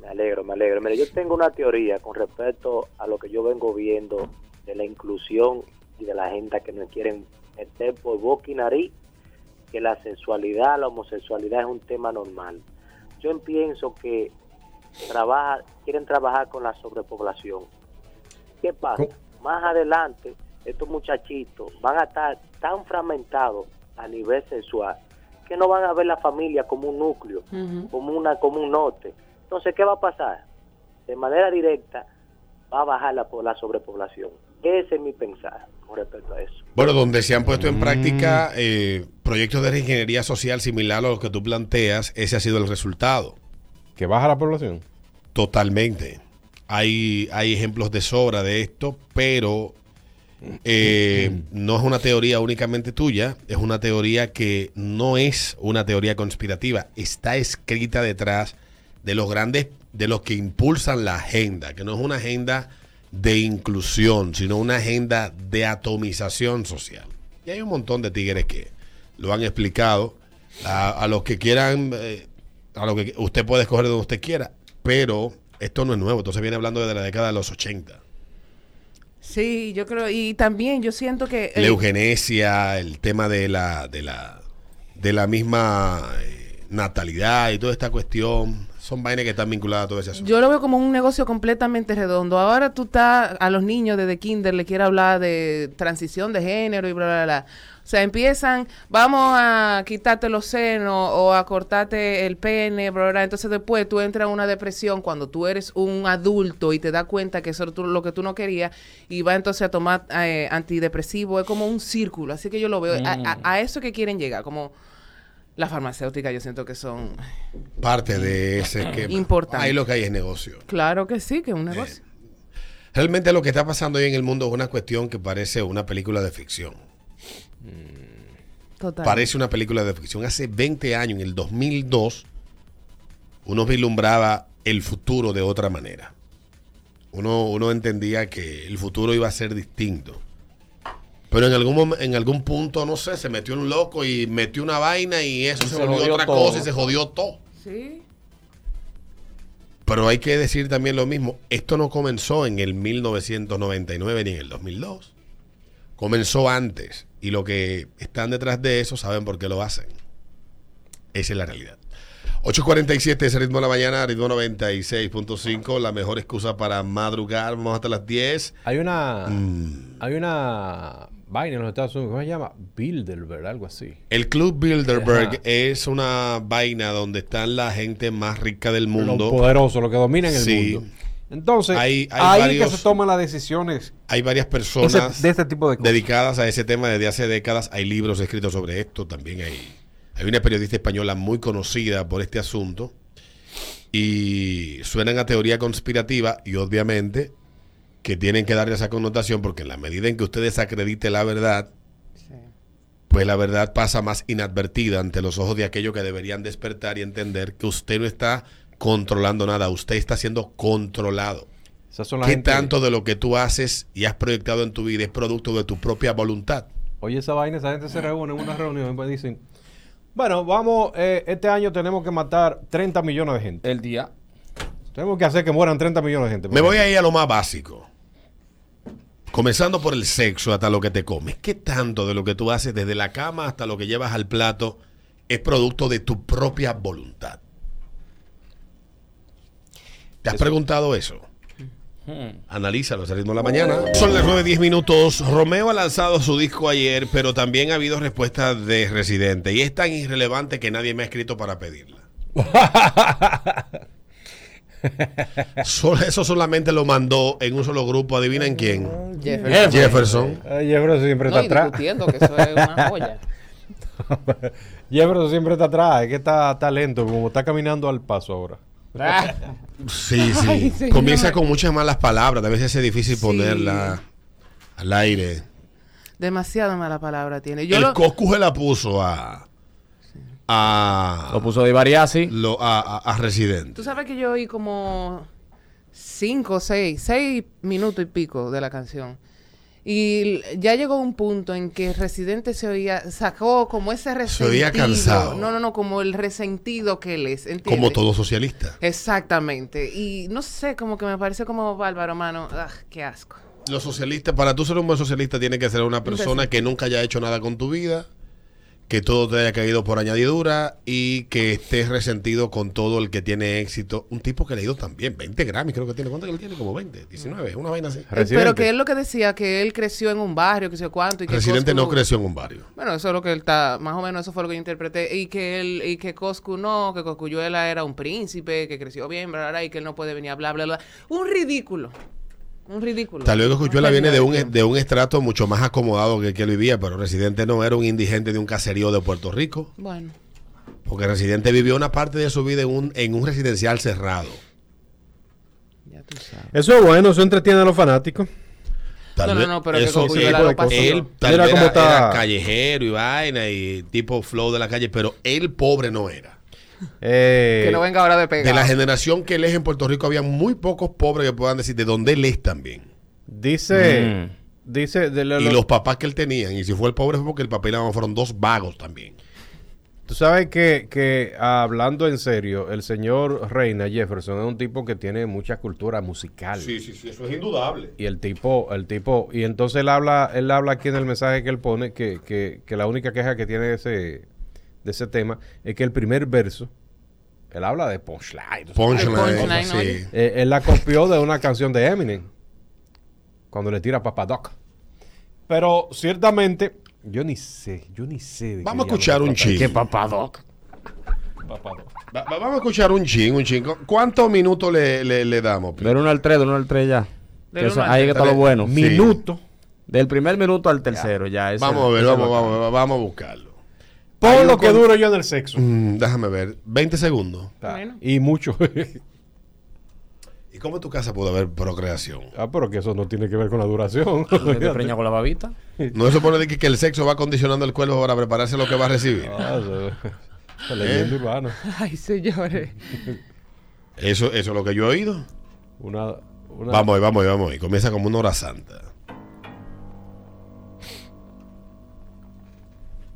Me alegro, me alegro. Mire, yo tengo una teoría con respecto a lo que yo vengo viendo de la inclusión y de la agenda que nos quieren meter por boca y nariz, que la sexualidad, la homosexualidad es un tema normal. Yo pienso que trabaja, quieren trabajar con la sobrepoblación. ¿Qué pasa? Más adelante, estos muchachitos van a estar tan fragmentados a nivel sexual que no van a ver la familia como un núcleo como una como un norte. Entonces, ¿qué va a pasar? De manera directa va a bajar la, po- la sobrepoblación. Ese es mi pensar con respecto a eso. Bueno, donde se han puesto en Mm. práctica eh, proyectos de ingeniería social similar a los que tú planteas, ese ha sido el resultado. ¿Que baja la población? Totalmente. Hay, hay ejemplos de sobra de esto, pero eh, no es una teoría únicamente tuya, es una teoría que no es una teoría conspirativa, está escrita detrás de los grandes, de los que impulsan la agenda, que no es una agenda de inclusión, sino una agenda de atomización social. Y hay un montón de tigres que lo han explicado. A, a los que quieran, eh, a lo que usted puede escoger donde usted quiera, pero esto no es nuevo, entonces viene hablando desde la década de los 80. Sí, yo creo, y también yo siento que... La eh, eugenesia, el tema de la, de la, de la misma eh, natalidad y toda esta cuestión Son vainas que están vinculadas a todo ese asunto. Yo lo veo como un negocio completamente redondo. Ahora tú estás a los niños desde kinder le quieres hablar de transición de género y bla, bla, bla. O sea, empiezan, vamos a quitarte los senos o a cortarte el pene, bla, bla. Entonces después tú entras en una depresión cuando tú eres un adulto y te das cuenta que eso es lo que tú no querías y vas entonces a tomar eh, antidepresivo. Es como un círculo. Así que yo lo veo. A, a- a eso que quieren llegar, como las farmacéuticas yo siento que son... Parte de ese esquema. Importante. Ahí lo que hay es negocio. Claro que sí, que es un negocio. Realmente lo que está pasando hoy en el mundo es una cuestión que parece una película de ficción. Total. Parece una película de ficción. Hace 20 años, en el 2002, uno vislumbraba el futuro de otra manera. Uno, uno entendía que el futuro iba a ser distinto. Pero en algún, en algún punto, no sé, se metió un loco y metió una vaina y eso Y se, se volvió jodió otra todo. cosa y se jodió todo. Sí. Pero hay que decir también lo mismo. Esto no comenzó en el 1999 ni en el 2002. Comenzó antes. Y lo que están detrás de eso saben por qué lo hacen. Esa es la realidad. 8.47 es el ritmo de la mañana, ritmo 96.5. La mejor excusa para madrugar. Vamos hasta las 10. Hay una. Mm. Hay una vaina en los Estados Unidos. ¿Cómo se llama? Bilderberg, algo así. El Club Bilderberg Ajá. es una vaina donde están la gente más rica del Los mundo. poderosos, los que dominan el Sí. mundo. Entonces, Hay- hay ahí varios- que se toman las decisiones Hay varias personas ese- de este tipo de cosas. dedicadas a ese tema desde hace décadas. Hay libros escritos sobre esto. También hay, hay una periodista española muy conocida por este asunto. Y suenan a teoría conspirativa y obviamente que tienen que darle esa connotación porque en la medida en que usted desacredite la verdad, pues la verdad pasa más inadvertida ante los ojos de aquellos que deberían despertar y entender que usted no está controlando nada, usted está siendo controlado. Esas son la ¿Qué gente- tanto de lo que tú haces y has proyectado en tu vida es producto de tu propia voluntad? Oye, esa vaina, esa gente se reúne en una reunión y dicen, bueno, vamos, eh, este año tenemos que matar 30 millones de gente. El día. Tenemos que hacer que mueran 30 millones de gente. Me voy a ir a lo más básico. Comenzando por el sexo hasta lo que te comes. ¿Qué tanto de lo que tú haces desde la cama hasta lo que llevas al plato es producto de tu propia voluntad? ¿Te has preguntado eso? Hmm. Analízalo, es el ritmo de la mañana. Son las 9.10 minutos. Romeo ha lanzado su disco ayer, pero también ha habido respuestas de Residente. Y es tan irrelevante que nadie me ha escrito para pedirla. <laughs> Eso solamente lo mandó en un solo grupo. ¿Adivinen quién? Jefferson. Jefferson. Jefferson siempre No, está y atrás. discutiendo que eso es una joya. <laughs> Jefferson siempre está atrás. Es que está, está lento, como está caminando al paso ahora. Sí, sí. <laughs> Ay, señor. Comienza con muchas malas palabras. A veces es difícil Sí. ponerla al aire. Demasiada mala palabra tiene. Yo el lo, Coscu se la puso a. A. Lo puso de Variasi. lo- a, a- a Residente. Tú sabes que yo oí como cinco, seis, seis minutos y pico de la canción. Y ya llegó un punto en que Residente se oía, sacó como ese resentido. oía cansado. No, no, no, como el resentido que él es. ¿entiendes? Como todo socialista. Exactamente. Y no sé, como que me parece como bárbaro, mano. Ah, qué asco. Los socialistas, para tú ser un buen socialista, tiene que ser una persona que nunca haya hecho nada con tu vida, que todo te haya caído por añadidura y que estés resentido con todo el que tiene éxito. Un tipo que le ha ido también, 20 Grammys creo que tiene. ¿Cuánto que él tiene? Como 20, 19, una vaina así. Residente. Pero que él lo que decía, que él creció en un barrio, que sé cuánto. Y que Residente no Coscu- creció en un barrio. Bueno, eso es lo que él está, más o menos eso fue lo que yo interpreté. Y que él, y que Coscu no, que Coscuyuela era un príncipe, que creció bien, bla, bla, bla, y que él no puede venir a bla, bla, bla. Un ridículo. Un ridículo. Tal vez Cosculluela viene de un, Genio. de un estrato mucho más acomodado que el que él vivía, pero Residente no era un indigente de un caserío de Puerto Rico, Bueno, porque Residente vivió una parte de su vida en un, en un residencial cerrado. ya tú sabes. Eso es bueno, eso entretiene a los fanáticos. Tal No, no, vez no, pero que eso lo pasó. él tal vez cómo era, está- era callejero y vaina y tipo flow de la calle, pero él pobre no era. Eh, que no venga ahora de pegar. De la generación que él es en Puerto Rico había muy pocos pobres que puedan decir de dónde él es también. Dice, dice, de lo- Y lo- los papás que él tenía. Y si fue el pobre fue porque el papá y la mamá fueron dos vagos también. tú sabes que, que hablando en serio, el señor Reina Jefferson es un tipo que tiene mucha cultura musical. sí, sí, eso es indudable. Y el tipo, el tipo, y entonces él habla, él habla aquí en el mensaje que él pone que, que, que la única queja que tiene ese, de ese tema es que el primer verso Él habla de punchline. Punchline, punchline, sí. Eh, él la copió de una canción de Eminem. Cuando le tira a Papa Doc. Pero ciertamente, yo ni sé, yo ni sé. de Vamos a escuchar un ching. ¿Qué papadoc? Papa Doc. Va- va- vamos a escuchar un ching, un ching. ¿Cuántos minutos le, le- le damos? Del 1 al 3, del 1 al 3 ya. Eso- ahí que está lo bueno. Sí. Minuto. Del primer minuto al tercero, ya. ese- Vamos a ver, vamos, vamos, vamos a buscarlo. Un lo que con- duro yo en el sexo. Mm, déjame ver, 20 segundos. Ah, Bueno. Y mucho. <laughs> ¿Y cómo en tu casa pudo haber procreación? ah, pero que eso no tiene que ver con la duración. ¿Que te preña con la babita? No se supone de que, que el sexo va condicionando el cuerpo para prepararse lo que va a recibir. Ah, leyenda ¿Eh? urbana. Ay, señores. Eso, eso es lo que yo he oído. Una, una- Vamos ahí, vamos ahí, vamos ahí. Comienza como una hora santa.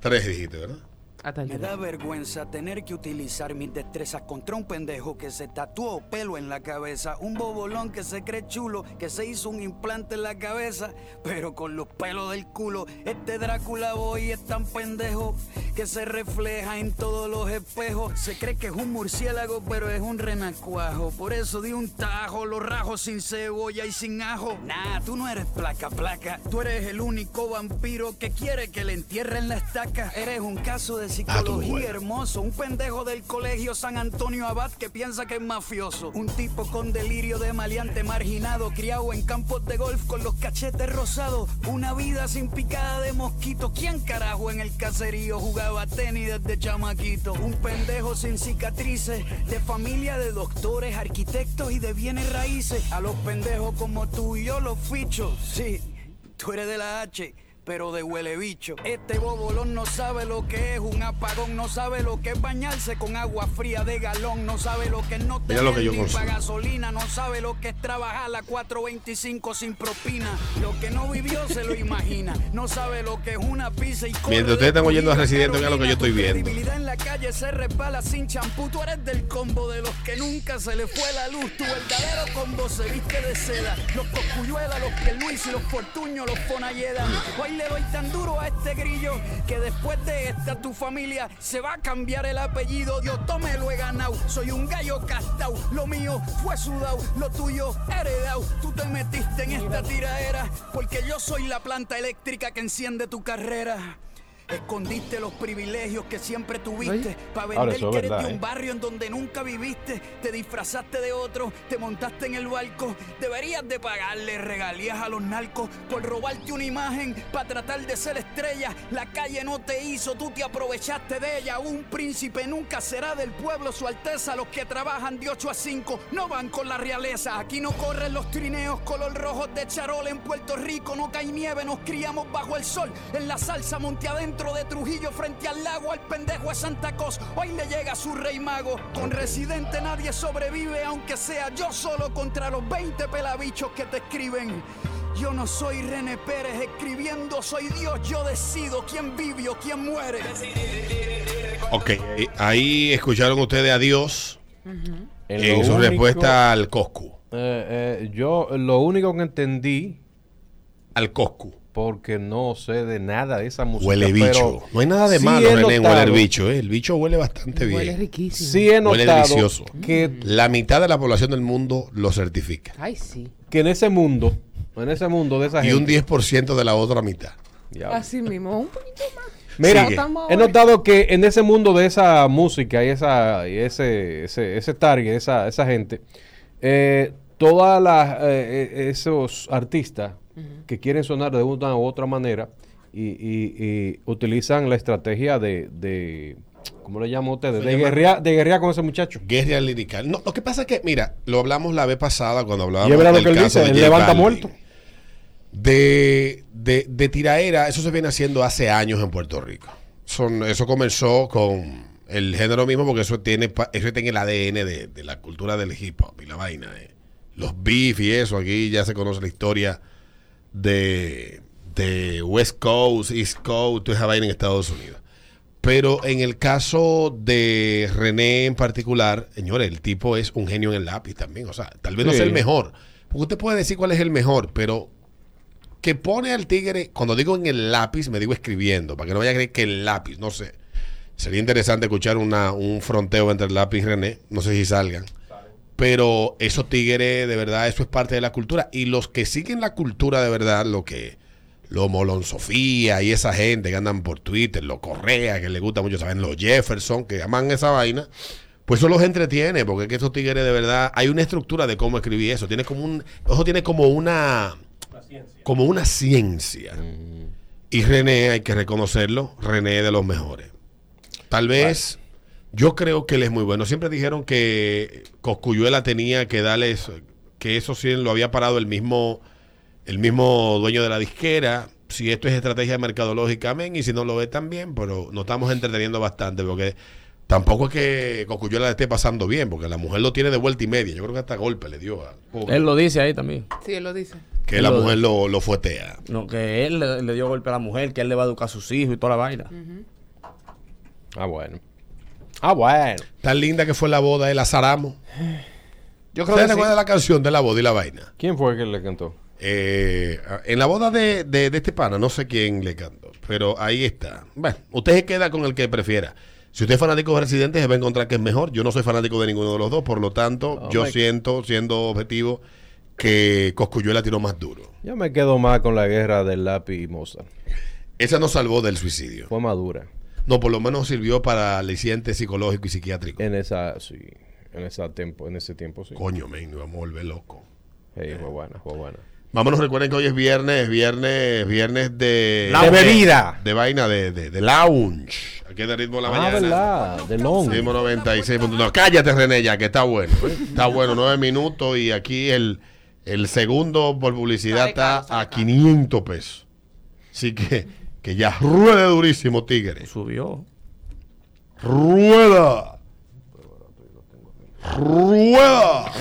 Tres dijiste, ¿verdad? Me da vergüenza tener que utilizar mis destrezas contra un pendejo que se tatuó pelo en la cabeza, un bobolón que se cree chulo, que se hizo un implante en la cabeza, pero con los pelos del culo. Este Drácula boy es tan pendejo que se refleja en todos los espejos. Se cree que es un murciélago, pero es un renacuajo. Por eso di un tajo, lo rajo sin cebolla y sin ajo. Nah, tú no eres placa placa, tú eres el único vampiro que quiere que le entierren la estaca. Eres un caso de psicología hermoso, un pendejo del colegio San Antonio Abad que piensa que es mafioso, un tipo con delirio de maleante marginado, criado en campos de golf con los cachetes rosados, una vida sin picada de mosquito. ¿Quién carajo en el caserío jugaba tenis desde chamaquito? Un pendejo sin cicatrices, de familia de doctores, arquitectos y de bienes raíces. A los pendejos como tú y yo los ficho, sí, tú eres de la H pero de huele bicho. Este bobolón no sabe lo que es un apagón, no sabe lo que es bañarse con agua fría de galón, no sabe lo que es no Mira lo que yo tener ni gasolina, no sabe lo que es trabajar la 425 sin propina. Lo que no vivió se lo imagina, no sabe lo que es una pizza y Mientras ustedes están oyendo a Residente, oigan lo que yo estoy viendo. en la calle se resbala sin champú. Tú eres del combo de los que nunca se le fue la luz. Tu verdadero combo se viste de seda. Los coscuyuelas, los que Luis y los Fortuño, los Fonalleda. Hoy le doy tan duro a este grillo que después de esta tu familia se va a cambiar el apellido. Dios, tome lo he ganado. Soy un gallo castao. Lo mío fue sudado, lo tuyo heredado. Tú te metiste en esta tiraera porque yo soy la planta eléctrica que enciende tu carrera. Escondiste los privilegios que siempre tuviste para vender que eres de un ¿eh? barrio en donde nunca viviste. Te disfrazaste de otro, te montaste en el barco. Deberías de pagarle regalías a los narcos por robarte una imagen para tratar de ser estrella. La calle no te hizo, tú te aprovechaste de ella. Un príncipe nunca será del pueblo, su alteza. Los que trabajan de 8 a 5 no van con la realeza. Aquí no corren los trineos color rojo de charol en Puerto Rico. No cae nieve, nos criamos bajo el sol. En la salsa monte adentro de Trujillo frente al lago. Al pendejo es Santa Cos. Hoy le llega su rey mago. Con residente nadie sobrevive, aunque sea yo solo contra los 20 pelabichos que te escriben. Yo no soy René Pérez escribiendo, soy Dios, yo decido quién vive o quién muere. Ok, eh, ahí escucharon ustedes a Dios En en lo su único- respuesta al Coscu. Eh, eh, yo lo único que entendí, Al Coscu. Porque no sé de nada de esa música. Huele bicho. pero No hay nada de sí malo, en huele bicho. ¿eh? El bicho huele bastante bien. Huele riquísimo. Sí he Huele notado delicioso. que, La mitad de la población del mundo lo certifica. Ay, sí. que en ese mundo, en ese mundo de esa Y un gente. 10% de la otra mitad. Así mismo, un poquito más. Mira, Sigue. He notado que en ese mundo de esa música y esa y ese, ese, ese target, esa, esa gente, eh, todas las eh, eh, esos artistas que quieren sonar de una u otra manera y, y- y utilizan la estrategia de, de ¿cómo le llaman ustedes? De guerrear, de guerrear con ese muchacho. Guerra lirical. No, lo que pasa es que, mira, lo hablamos la vez pasada cuando hablábamos Y es verdad lo del que él caso dice, de él levanta Balvin. muerto. De, de, de tiraera, eso se viene haciendo hace años en Puerto Rico. Son, eso comenzó con el género mismo porque eso tiene, pa- eso tiene el ADN de, de la cultura del hip hop y la vaina. eh. Los beef y eso, aquí ya se conoce la historia de, de West Coast, East Coast, toda esa vaina en Estados Unidos. Pero en el caso de René en particular, señores, el tipo es un genio en el lápiz también. O sea, tal vez no sea el mejor. Porque usted puede decir cuál es el mejor, pero que pone al tigre, cuando digo en el lápiz, me digo escribiendo, para que no vaya a creer que el lápiz, no sé. Sería interesante escuchar una, un fronteo entre el lápiz y René. No sé si salgan. Pero esos tigres, de verdad, eso es parte de la cultura. Y los que siguen la cultura de verdad, lo que. Lo Molon Sofía y esa gente que andan por Twitter, los Correa, que les gusta mucho, saben, los Jefferson, que aman esa vaina, pues eso los entretiene, porque es que esos tigres de verdad, hay una estructura de cómo escribir eso. Tiene como un. Ojo, tiene como una. Como una ciencia. Y René, hay que reconocerlo, René es de los mejores. Tal vez, yo creo que él es muy bueno. Siempre dijeron que Coscuyuela tenía que darle eso, que eso sí lo había parado el mismo, el mismo dueño de la disquera. Si esto es estrategia mercadológica, amén, y si no lo ve también, pero nos estamos entreteniendo bastante, porque tampoco es que Coscuyuela le esté pasando bien, porque la mujer lo tiene de vuelta y media. Yo creo que hasta golpe le dio pobre. Él lo dice ahí también. Sí, él lo dice. que él la lo- mujer lo, lo fuetea. No, que él le, le dio golpe a la mujer, que él le va a educar a sus hijos y toda la vaina. Ah, bueno. Ah, bueno. Tan linda que fue la boda de la Saramo. Yo ¿Ustedes recuerdan la canción de la boda y la vaina? ¿Quién fue el que le cantó? Eh, en la boda de, de- de este pana, no sé quién le cantó, pero ahí está. Bueno, usted se queda con el que prefiera. Si usted es fanático de Residentes, se va a encontrar que es mejor. Yo no soy fanático de ninguno de los dos, por lo tanto, yo siento, siendo objetivo, que Coscuyuela tiró más duro. Yo me quedo más con la guerra del lápiz y Mozart. Esa nos salvó del suicidio. Fue madura. No, por lo menos sirvió para aliciente psicológico y psiquiátrico. En esa, sí. En, esa tiempo, en ese tiempo, sí. Coño, men, nos vamos a volver loco. Sí, fue buena, fue buena. Vámonos, recuerden que hoy es viernes, viernes, viernes de... De bebida. De vaina, de, de, de lounge. Aquí de ritmo de la Ah, mañana. verdad, de long. Ritmo 96.1. Cállate, René, ya, que está bueno. ¿eh? Está bueno, nueve minutos y aquí el, el segundo por publicidad está a 500 pesos. Así que, que ya ruede durísimo, tigre. Subió. Rueda. Rueda.